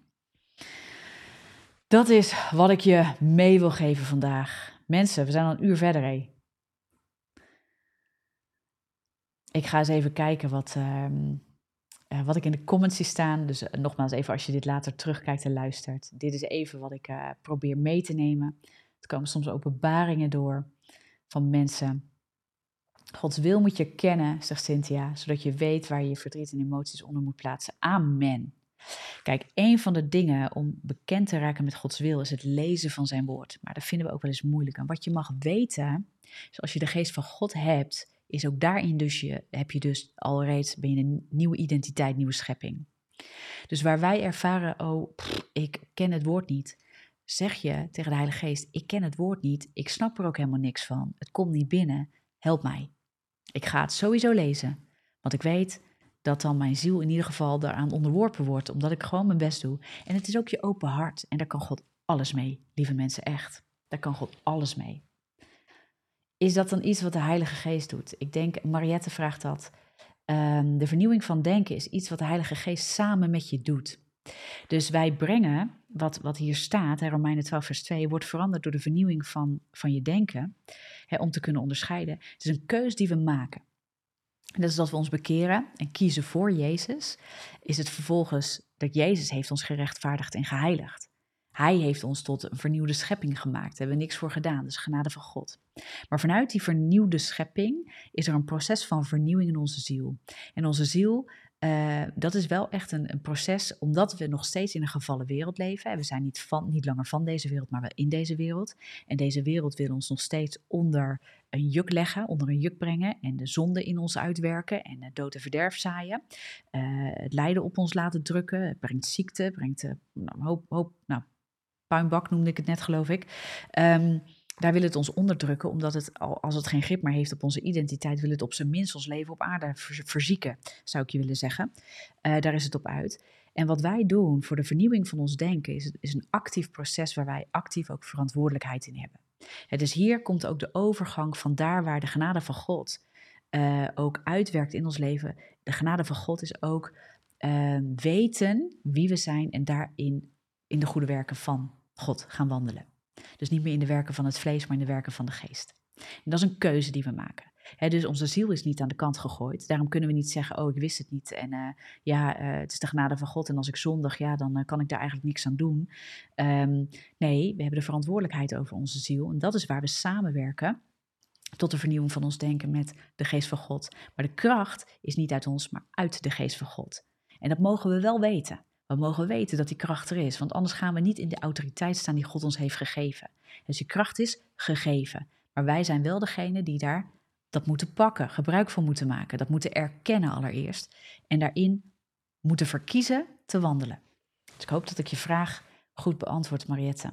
Dat is wat ik je mee wil geven vandaag. Mensen, we zijn al een uur verder. Hé. Ik ga eens even kijken wat, ehm, eh, wat ik in de comments zie staan. Dus eh, nogmaals, even als je dit later terugkijkt en luistert. Dit is even wat ik uh, probeer mee te nemen. Er komen soms openbaringen door van mensen. Gods wil moet je kennen, zegt Cynthia, zodat je weet waar je je verdriet en emoties onder moet plaatsen. Amen. Kijk, een van de dingen om bekend te raken met Gods wil is het lezen van zijn woord. Maar dat vinden we ook wel eens moeilijk. En wat je mag weten, is als je de geest van God hebt, is ook daarin dus je, heb je dus al reeds, ben een nieuwe identiteit, nieuwe schepping. Dus waar wij ervaren, oh, ik ken het woord niet, zeg je tegen de Heilige Geest, ik ken het woord niet, ik snap er ook helemaal niks van, het komt niet binnen, help mij. Ik ga het sowieso lezen, want ik weet dat dan mijn ziel in ieder geval daaraan onderworpen wordt, omdat ik gewoon mijn best doe. En het is ook je open hart en daar kan God alles mee, lieve mensen, echt. Daar kan God alles mee. Is dat dan iets wat de Heilige Geest doet? Ik denk, Mariette vraagt dat. Ehm, de vernieuwing van denken is iets wat de Heilige Geest samen met je doet. Dus wij brengen, wat, wat hier staat, hè, Romeinen 12, vers 2, wordt veranderd door de vernieuwing van, van je denken, hè, om te kunnen onderscheiden. Het is een keus die we maken. En dat is dat we ons bekeren en kiezen voor Jezus, is het vervolgens dat Jezus heeft ons gerechtvaardigd en geheiligd. Hij heeft ons tot een vernieuwde schepping gemaakt. Daar hebben we niks voor gedaan. Dus genade van God. Maar vanuit die vernieuwde schepping is er een proces van vernieuwing in onze ziel. En onze ziel, uh, dat is wel echt een, een, proces, omdat we nog steeds in een gevallen wereld leven. We zijn niet, van, niet langer van deze wereld, maar wel in deze wereld. En deze wereld wil ons nog steeds onder een juk leggen, onder een juk brengen en de zonde in ons uitwerken en dood en verderf zaaien. Uh, het lijden op ons laten drukken, het brengt ziekte, brengt uh, hoop, hoop nou, puinbak noemde ik het net, geloof ik. Um, daar wil het ons onderdrukken, omdat het, als het geen grip meer heeft op onze identiteit, wil het op zijn minst ons leven op aarde verzieken, zou ik je willen zeggen. Uh, daar is het op uit. En wat wij doen voor de vernieuwing van ons denken, is, is een actief proces waar wij actief ook verantwoordelijkheid in hebben. Ja, dus hier komt ook de overgang van daar waar de genade van God uh, ook uitwerkt in ons leven. De genade van God is ook uh, weten wie we zijn en daarin in de goede werken van God gaan wandelen. Dus niet meer in de werken van het vlees, maar in de werken van de geest. En dat is een keuze die we maken. dus onze ziel is niet aan de kant gegooid. Daarom kunnen we niet zeggen, oh, ik wist het niet. En uh, ja, uh, het is de genade van God. En als ik zondig, ja, dan uh, kan ik daar eigenlijk niks aan doen. Um, nee, we hebben de verantwoordelijkheid over onze ziel. En dat is waar we samenwerken tot de vernieuwing van ons denken met de geest van God. Maar de kracht is niet uit ons, maar uit de geest van God. En dat mogen we wel weten. We mogen weten dat die kracht er is, want anders gaan we niet in de autoriteit staan die God ons heeft gegeven. Dus die kracht is gegeven, maar wij zijn wel degene die daar dat moeten pakken, gebruik van moeten maken, dat moeten erkennen allereerst en daarin moeten verkiezen te wandelen. Dus ik hoop dat ik je vraag goed beantwoord, Mariette.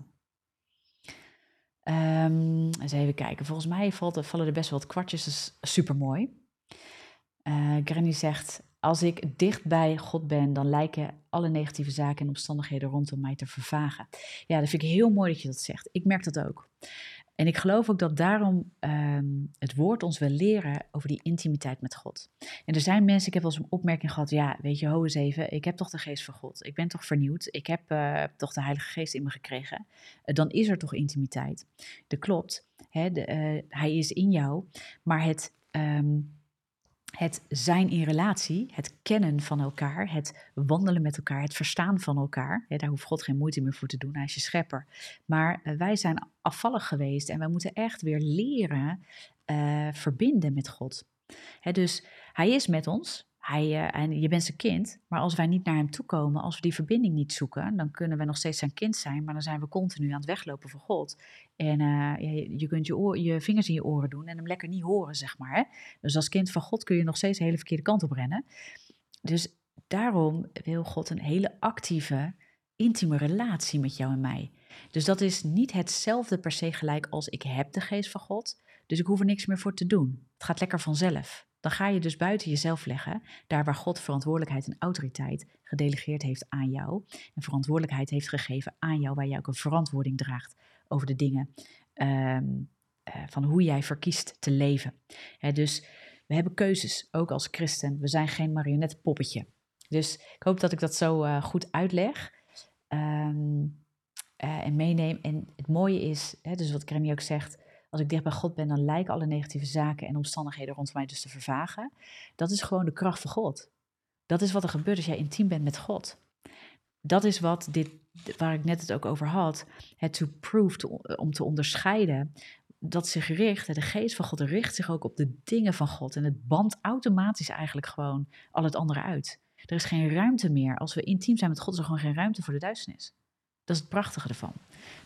Um, eens even kijken. Volgens mij vallen er best wel wat kwartjes. Dat is super mooi. Uh, Granny zegt: als ik dicht bij God ben, dan lijken alle negatieve zaken en omstandigheden rondom mij te vervagen. Ja, dat vind ik heel mooi dat je dat zegt. Ik merk dat ook. En ik geloof ook dat daarom um, het woord ons wil leren over die intimiteit met God. En er zijn mensen, ik heb wel eens een opmerking gehad, ja, weet je, ho eens even, ik heb toch de geest van God. Ik ben toch vernieuwd. Ik heb uh, toch de Heilige Geest in me gekregen. Uh, dan is er toch intimiteit. Dat klopt. Hè, de, uh, hij is in jou, maar het... Um, het zijn in relatie, het kennen van elkaar, het wandelen met elkaar, het verstaan van elkaar. daar hoeft God geen moeite meer voor te doen, hij is je schepper. Maar eh, wij zijn afvallig geweest en wij moeten echt weer leren uh, verbinden met God. dus hij is met ons, hij, uh, en je bent zijn kind, maar als wij niet naar hem toe komen, als we die verbinding niet zoeken, dan kunnen we nog steeds zijn kind zijn, maar dan zijn we continu aan het weglopen voor God. En uh, je, kunt je, je, vingers in je oren doen en hem lekker niet horen, zeg maar. Hè? Dus als kind van God kun je nog steeds de hele verkeerde kant op rennen. Dus daarom wil God een hele actieve, intieme relatie met jou en mij. Dus dat is niet hetzelfde per se gelijk als ik heb de geest van God, dus ik hoef er niks meer voor te doen. Het gaat lekker vanzelf. Dan ga je dus buiten jezelf leggen, daar waar God verantwoordelijkheid en autoriteit gedelegeerd heeft aan jou. En verantwoordelijkheid heeft gegeven aan jou, waar jij ook een verantwoording draagt over de dingen um, uh, van hoe jij verkiest te leven. dus we hebben keuzes, ook als christen. We zijn geen marionetpoppetje. Dus ik hoop dat ik dat zo uh, goed uitleg um, uh, en meeneem. En het mooie is, dus wat Granny ook zegt, als ik dicht bij God ben, dan lijken alle negatieve zaken en omstandigheden rondom mij dus te vervagen. Dat is gewoon de kracht van God. Dat is wat er gebeurt als jij intiem bent met God. Dat is wat dit, waar ik net het ook over had, het to prove, om te onderscheiden, dat zich richt, de geest van God richt zich ook op de dingen van God. En het bandt automatisch eigenlijk gewoon al het andere uit. Er is geen ruimte meer. Als we intiem zijn met God, is er gewoon geen ruimte voor de duisternis. Dat is het prachtige ervan.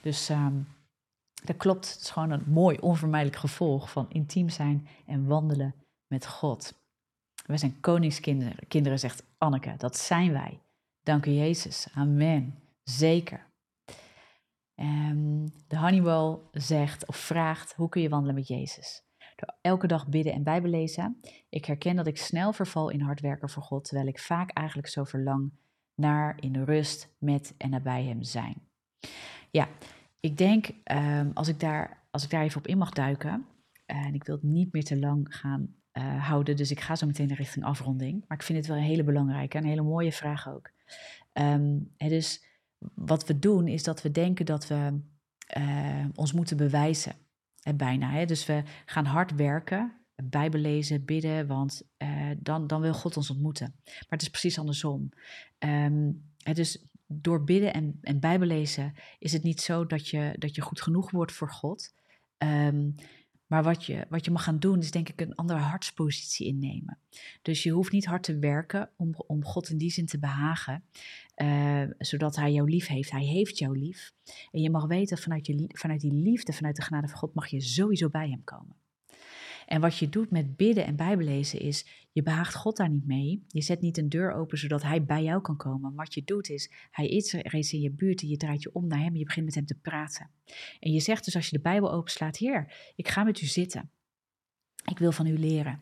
Dus um, dat klopt. Het is gewoon een mooi, onvermijdelijk gevolg van intiem zijn en wandelen met God. Wij zijn koningskinderen, kinderen, zegt Anneke. Dat zijn wij. Dank u, Jezus. Amen. Zeker. Um, de Honeywell zegt of vraagt: hoe kun je wandelen met Jezus? Door elke dag bidden en bijbelezen. Ik herken dat ik snel verval in hard werken voor God, terwijl ik vaak eigenlijk zo verlang naar in rust met en nabij Hem zijn. Ja, ik denk um, als, ik daar, als ik daar even op in mag duiken, en ik wil het niet meer te lang gaan uh, houden, dus ik ga zo meteen richting afronding. Maar ik vind het wel een hele belangrijke en een hele mooie vraag ook. Um, dus wat we doen is dat we denken dat we uh, ons moeten bewijzen. En bijna. Hè? Dus we gaan hard werken, Bijbel lezen, bidden, want dan, dan wil God ons ontmoeten. Maar het is precies andersom. Um, dus door bidden en, en Bijbel lezen is het niet zo dat je, dat je goed genoeg wordt voor God. Um, maar wat je, wat je mag gaan doen, is denk ik een andere hartspositie innemen. Dus je hoeft niet hard te werken om, om God in die zin te behagen, uh, zodat Hij jou lief heeft. Hij heeft jou lief. En je mag weten, vanuit, je, vanuit die liefde, vanuit de genade van God, mag je sowieso bij Hem komen. En wat je doet met bidden en bijbelezen is, je behaagt God daar niet mee. Je zet niet een deur open zodat hij bij jou kan komen. Wat je doet is, hij is reeds in je buurt en je draait je om naar hem en je begint met hem te praten. En je zegt dus als je de Bijbel openslaat, Heer, ik ga met u zitten. Ik wil van u leren.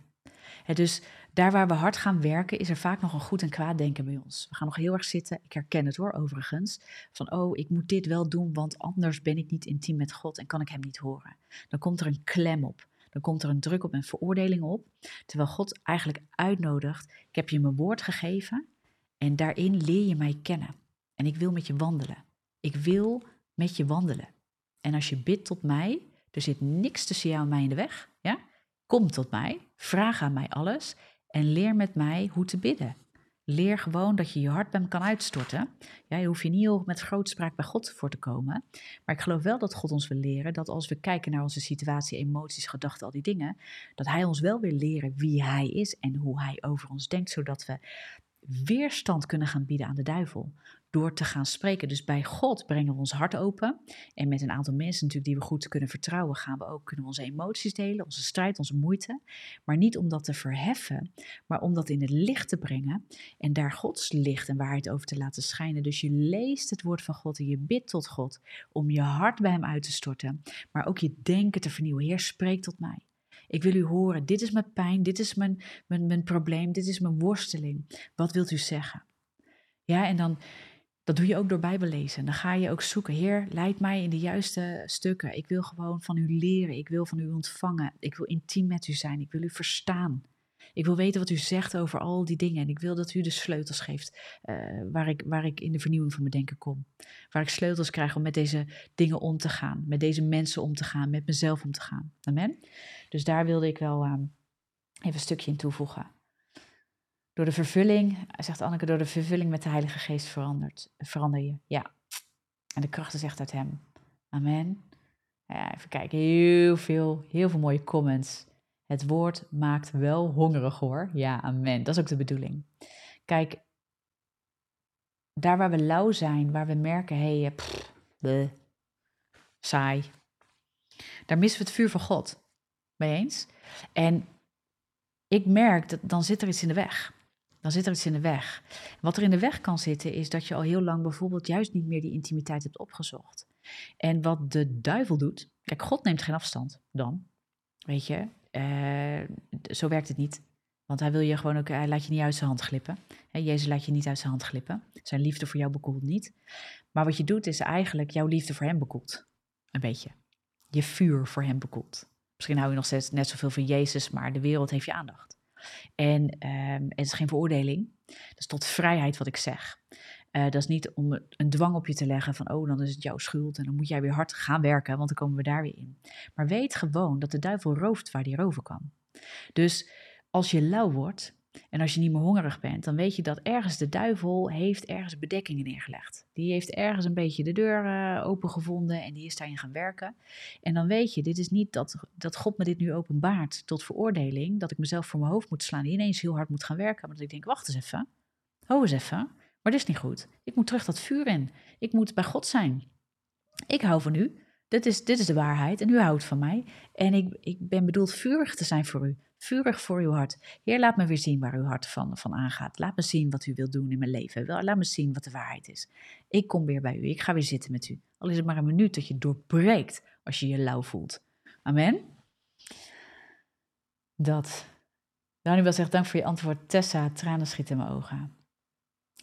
dus daar waar we hard gaan werken, is er vaak nog een goed en kwaad denken bij ons. We gaan nog heel erg zitten. Ik herken het hoor, overigens. Van, oh, ik moet dit wel doen, want anders ben ik niet intiem met God en kan ik hem niet horen. Dan komt er een klem op dan komt er een druk op en veroordeling op. Terwijl God eigenlijk uitnodigt: Ik heb je mijn woord gegeven en daarin leer je mij kennen. En ik wil met je wandelen. Ik wil met je wandelen. En als je bidt tot mij, er zit niks tussen jou en mij in de weg. Ja? Kom tot mij, vraag aan mij alles en leer met mij hoe te bidden. Leer gewoon dat je je hart bij hem kan uitstorten. Ja, je hoeft je niet heel met grootspraak bij God voor te komen. Maar ik geloof wel dat God ons wil leren dat als we kijken naar onze situatie, emoties, gedachten, al die dingen, dat Hij ons wel wil leren wie Hij is en hoe Hij over ons denkt, zodat we weerstand kunnen gaan bieden aan de duivel door te gaan spreken. Dus bij God brengen we ons hart open. En met een aantal mensen natuurlijk die we goed kunnen vertrouwen, gaan we ook kunnen we onze emoties delen, onze strijd, onze moeite. Maar niet om dat te verheffen, maar om dat in het licht te brengen. En daar Gods licht en waarheid over te laten schijnen. Dus je leest het woord van God en je bidt tot God om je hart bij hem uit te storten. Maar ook je denken te vernieuwen. Heer, spreek tot mij. Ik wil u horen. Dit is mijn pijn, dit is mijn, mijn, mijn probleem, dit is mijn worsteling. Wat wilt u zeggen? Ja, en dan dat doe je ook door Bijbellezen. Dan ga je ook zoeken. Heer, leid mij in de juiste stukken. Ik wil gewoon van u leren. Ik wil van u ontvangen. Ik wil intiem met u zijn. Ik wil u verstaan. Ik wil weten wat u zegt over al die dingen. En ik wil dat u de sleutels geeft uh, waar, ik, waar ik in de vernieuwing van mijn denken kom. Waar ik sleutels krijg om met deze dingen om te gaan. Met deze mensen om te gaan. Met mezelf om te gaan. Amen. Dus daar wilde ik wel uh, even een stukje in toevoegen. Door de vervulling, zegt Anneke, door de vervulling met de Heilige Geest verandert, verander je. Ja. En de kracht echt uit Hem. Amen. Ja, even kijken, heel veel, heel veel mooie comments. Het woord maakt wel hongerig hoor. Ja, amen. Dat is ook de bedoeling. Kijk, daar waar we lauw zijn, waar we merken, hé, hey, eh, saai. Daar missen we het vuur van God. Mee eens? En ik merk dat dan zit er iets in de weg dan zit er iets in de weg. Wat er in de weg kan zitten is dat je al heel lang bijvoorbeeld juist niet meer die intimiteit hebt opgezocht. En wat de duivel doet, kijk, God neemt geen afstand dan, weet je, uh, zo werkt het niet. Want hij wil je gewoon ook, hij laat je niet uit zijn hand glippen. He, Jezus laat je niet uit zijn hand glippen. Zijn liefde voor jou bekoelt niet. Maar wat je doet is eigenlijk jouw liefde voor hem bekoelt. Een beetje. Je vuur voor hem bekoelt. Misschien hou je nog steeds net zoveel van Jezus, maar de wereld heeft je aandacht. En ehm, het is geen veroordeling. Dat is tot vrijheid wat ik zeg. Uh, dat is niet om een dwang op je te leggen van, oh, dan is het jouw schuld en dan moet jij weer hard gaan werken, want dan komen we daar weer in. Maar weet gewoon dat de duivel rooft waar die roven kan. Dus als je lauw wordt, en als je niet meer hongerig bent, dan weet je dat ergens de duivel heeft ergens bedekkingen neergelegd. Die heeft ergens een beetje de deur uh, opengevonden en die is daarin gaan werken. En dan weet je, dit is niet dat, dat God me dit nu openbaart tot veroordeling, dat ik mezelf voor mijn hoofd moet slaan, die ineens heel hard moet gaan werken. Maar dat ik denk, wacht eens even, ho eens even, maar dit is niet goed. Ik moet terug dat vuur in. Ik moet bij God zijn. Ik hou van u. Dit is, dit is de waarheid en u houdt van mij. En ik, ik ben bedoeld vurig te zijn voor u vurig voor uw hart. Heer, laat me weer zien waar uw hart van, van aangaat. Laat me zien wat u wilt doen in mijn leven. Laat me zien wat de waarheid is. Ik kom weer bij u. Ik ga weer zitten met u. Al is het maar een minuut dat je doorbreekt als je je lauw voelt. Amen. Dat. Daniel zegt, dank voor je antwoord. Tessa, tranen schieten in mijn ogen.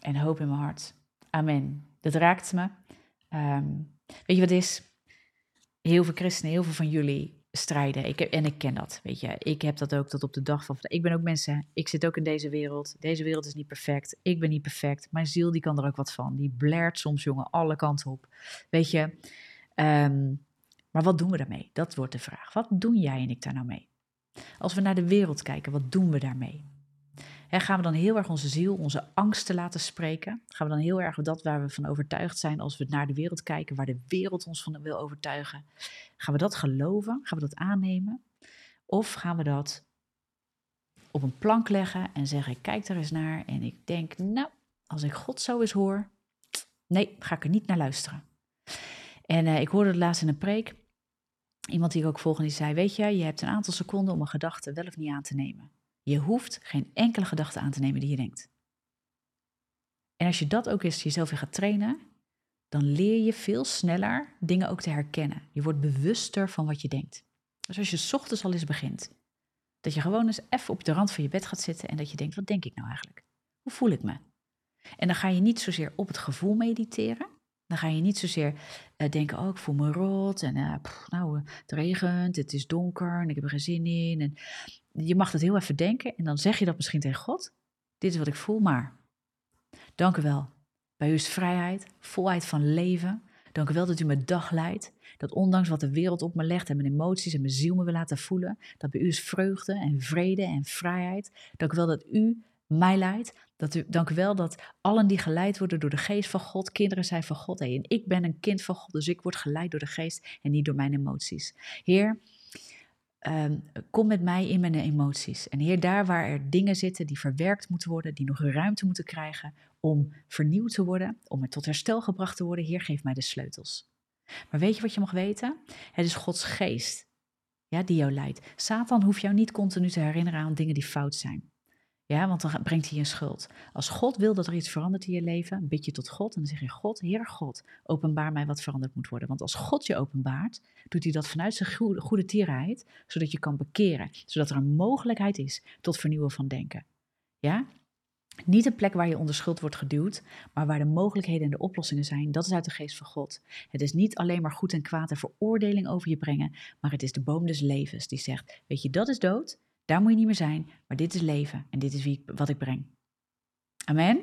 En hoop in mijn hart. Amen. Dat raakt me. Ehm, weet je wat is? Heel veel christenen, heel veel van jullie strijden. Ik heb, en ik ken dat, weet je. Ik heb dat ook tot op de dag van... Ik ben ook mensen, ik zit ook in deze wereld. Deze wereld is niet perfect. Ik ben niet perfect. Mijn ziel, die kan er ook wat van. Die blert soms, jongen, alle kanten op. Weet je. Ehm, maar wat doen we daarmee? Dat wordt de vraag. Wat doen jij en ik daar nou mee? Als we naar de wereld kijken, wat doen we daarmee? Gaan we dan heel erg onze ziel, onze angsten laten spreken? Gaan we dan heel erg dat waar we van overtuigd zijn als we naar de wereld kijken, waar de wereld ons van wil overtuigen? Gaan we dat geloven? Gaan we dat aannemen? Of gaan we dat op een plank leggen en zeggen: kijk er eens naar en ik denk, nou, als ik God zo eens hoor, nee, ga ik er niet naar luisteren. En uh, ik hoorde het laatst in een preek. Iemand die ik ook volgende zei: Weet je, je hebt een aantal seconden om een gedachte wel of niet aan te nemen. Je hoeft geen enkele gedachte aan te nemen die je denkt. En als je dat ook eens jezelf weer gaat trainen, dan leer je veel sneller dingen ook te herkennen. Je wordt bewuster van wat je denkt. Dus als je ochtends al eens begint, dat je gewoon eens even op de rand van je bed gaat zitten en dat je denkt, wat denk ik nou eigenlijk? Hoe voel ik me? En dan ga je niet zozeer op het gevoel mediteren. Dan ga je niet zozeer uh, denken, oh, ik voel me rot en uh, nou, het regent, het is donker en ik heb er geen zin in. En je mag dat heel even denken en dan zeg je dat misschien tegen God. Dit is wat ik voel, maar dank u wel. Bij u is vrijheid, volheid van leven. Dank u wel dat u me dag leidt. Dat ondanks wat de wereld op me legt en mijn emoties en mijn ziel me wil laten voelen, dat bij u is vreugde en vrede en vrijheid. Dank u wel dat u mij leidt. Dat u, dank u wel dat allen die geleid worden door de geest van God, kinderen zijn van God. en ik ben een kind van God, dus ik word geleid door de geest en niet door mijn emoties. Heer, Ehm, kom met mij in mijn emoties. En Heer, daar waar er dingen zitten die verwerkt moeten worden, die nog ruimte moeten krijgen om vernieuwd te worden, om er tot herstel gebracht te worden, Heer, geef mij de sleutels. Maar weet je wat je mag weten? Het is Gods geest ja, die jou leidt. Satan hoeft jou niet continu te herinneren aan dingen die fout zijn. Ja, want dan brengt hij je schuld. Als God wil dat er iets verandert in je leven, bid je tot God en dan zeg je: God, Heer God, openbaar mij wat veranderd moet worden. Want als God je openbaart, doet hij dat vanuit zijn goede, tierheid, zodat je kan bekeren, zodat er een mogelijkheid is tot vernieuwen van denken. Ja? Niet een plek waar je onder schuld wordt geduwd, maar waar de mogelijkheden en de oplossingen zijn, dat is uit de geest van God. Het is niet alleen maar goed en kwaad en veroordeling over je brengen, maar het is de boom des levens die zegt: Weet je, dat is dood, daar moet je niet meer zijn, maar dit is leven en dit is wie, wat ik breng. Amen?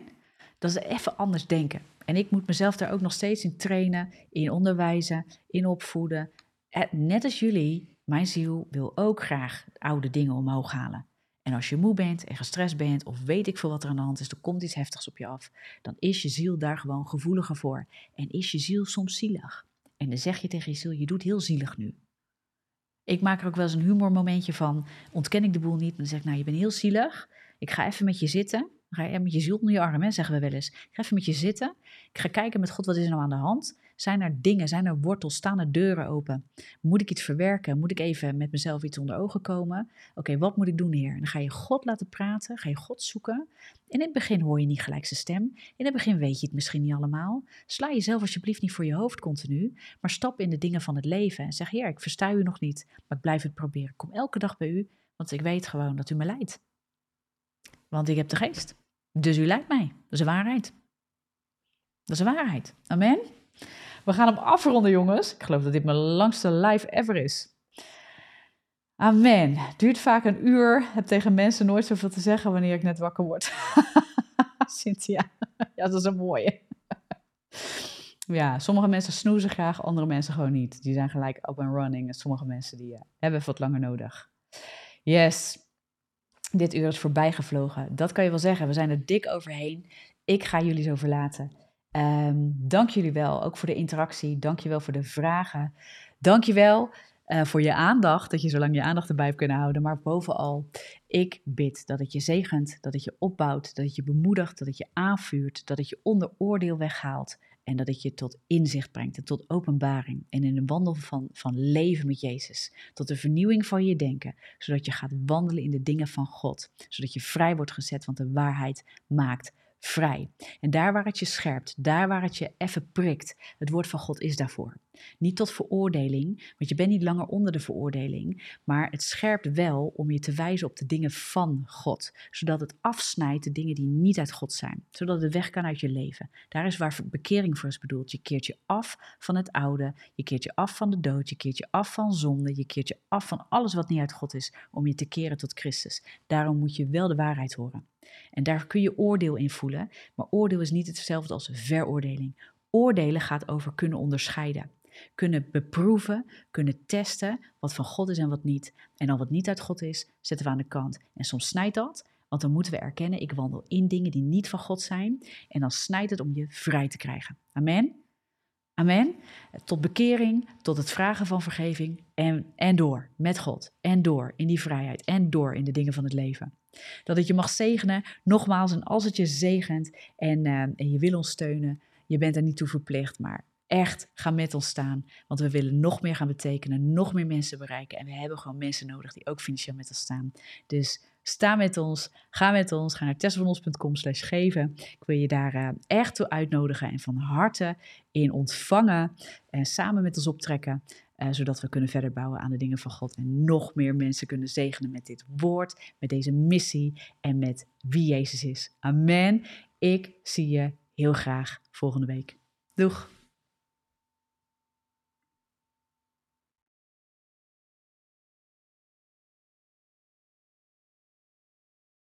Dat is even anders denken. En ik moet mezelf daar ook nog steeds in trainen, in onderwijzen, in opvoeden. Eh, net als jullie, mijn ziel wil ook graag oude dingen omhoog halen. En als je moe bent en gestrest bent of weet ik veel wat er aan de hand is, er komt iets heftigs op je af, dan is je ziel daar gewoon gevoeliger voor. En is je ziel soms zielig. En dan zeg je tegen je ziel, je doet heel zielig nu. Ik maak er ook wel eens een humormomentje van. Ontken ik de boel niet. Dan zeg ik, nou, je bent heel zielig. Ik ga even met je zitten. Ga je met je ziel onder je arm, hè, zeggen we wel eens. Ik ga even met je zitten. Ik ga kijken met God, wat is er nou aan de hand? Zijn er dingen, zijn er wortels, staan er deuren open? Moet ik iets verwerken? Moet ik even met mezelf iets onder ogen komen? Oké, wat moet ik doen, Heer? dan ga je God laten praten, ga je God zoeken. In het begin hoor je niet gelijk zijn stem. In het begin weet je het misschien niet allemaal. Sla jezelf alsjeblieft niet voor je hoofd continu, maar stap in de dingen van het leven en zeg: Heer, ik versta u nog niet, maar ik blijf het proberen. kom elke dag bij u, want ik weet gewoon dat u me leidt. Want ik heb de geest. Dus u leidt mij. Dat is de waarheid. Dat is de waarheid. Amen. We gaan hem afronden, jongens. Ik geloof dat dit mijn langste live ever is. Amen. Duurt vaak een uur. Heb tegen mensen nooit zoveel te zeggen wanneer ik net wakker word. *laughs* Cynthia. Ja, dat is een mooie. ja, sommige mensen snoezen graag, andere mensen gewoon niet. Die zijn gelijk up and running. En sommige mensen die uh, hebben wat langer nodig. Yes. Dit uur is voorbij gevlogen. Dat kan je wel zeggen. We zijn er dik overheen. Ik ga jullie zo verlaten. Um, dank jullie wel, ook voor de interactie. Dank je wel voor de vragen. Dank je wel uh, voor je aandacht, dat je zo lang je aandacht erbij hebt kunnen houden. Maar bovenal, ik bid dat het je zegent, dat het je opbouwt, dat het je bemoedigt, dat het je aanvuurt, dat het je onder oordeel weghaalt en dat het je tot inzicht brengt en tot openbaring en in een wandel van, van leven met Jezus. Tot de vernieuwing van je denken, zodat je gaat wandelen in de dingen van God. Zodat je vrij wordt gezet, want de waarheid maakt vrij. En daar waar het je scherpt, daar waar het je even prikt, het woord van God is daarvoor. Niet tot veroordeling, want je bent niet langer onder de veroordeling, maar het scherpt wel om je te wijzen op de dingen van God, zodat het afsnijdt de dingen die niet uit God zijn, zodat het weg kan uit je leven. Daar is waar bekering voor is bedoeld. Je keert je af van het oude, je keert je af van de dood, je keert je af van zonde, je keert je af van alles wat niet uit God is, om je te keren tot Christus. Daarom moet je wel de waarheid horen. En daar kun je oordeel in voelen, maar oordeel is niet hetzelfde als veroordeling. Oordelen gaat over kunnen onderscheiden. Kunnen beproeven, kunnen testen wat van God is en wat niet. En al wat niet uit God is, zetten we aan de kant. En soms snijdt dat, want dan moeten we erkennen, ik wandel in dingen die niet van God zijn. En dan snijdt het om je vrij te krijgen. Amen. Amen. Tot bekering, tot het vragen van vergeving en, en door met God. En door in die vrijheid en door in de dingen van het leven. Dat het je mag zegenen, nogmaals, en als het je zegent en, uh, en je wil ons steunen, je bent er niet toe verplicht, maar echt ga met ons staan. Want we willen nog meer gaan betekenen, nog meer mensen bereiken. En we hebben gewoon mensen nodig die ook financieel met ons staan. Dus sta met ons, ga met ons, ga naar testvanons.com slash geven. Ik wil je daar uh, echt toe uitnodigen en van harte in ontvangen en samen met ons optrekken. Uh, zodat we kunnen verder bouwen aan de dingen van God en nog meer mensen kunnen zegenen met dit woord, met deze missie en met wie Jezus is. Amen. Ik zie je heel graag volgende week. Doeg!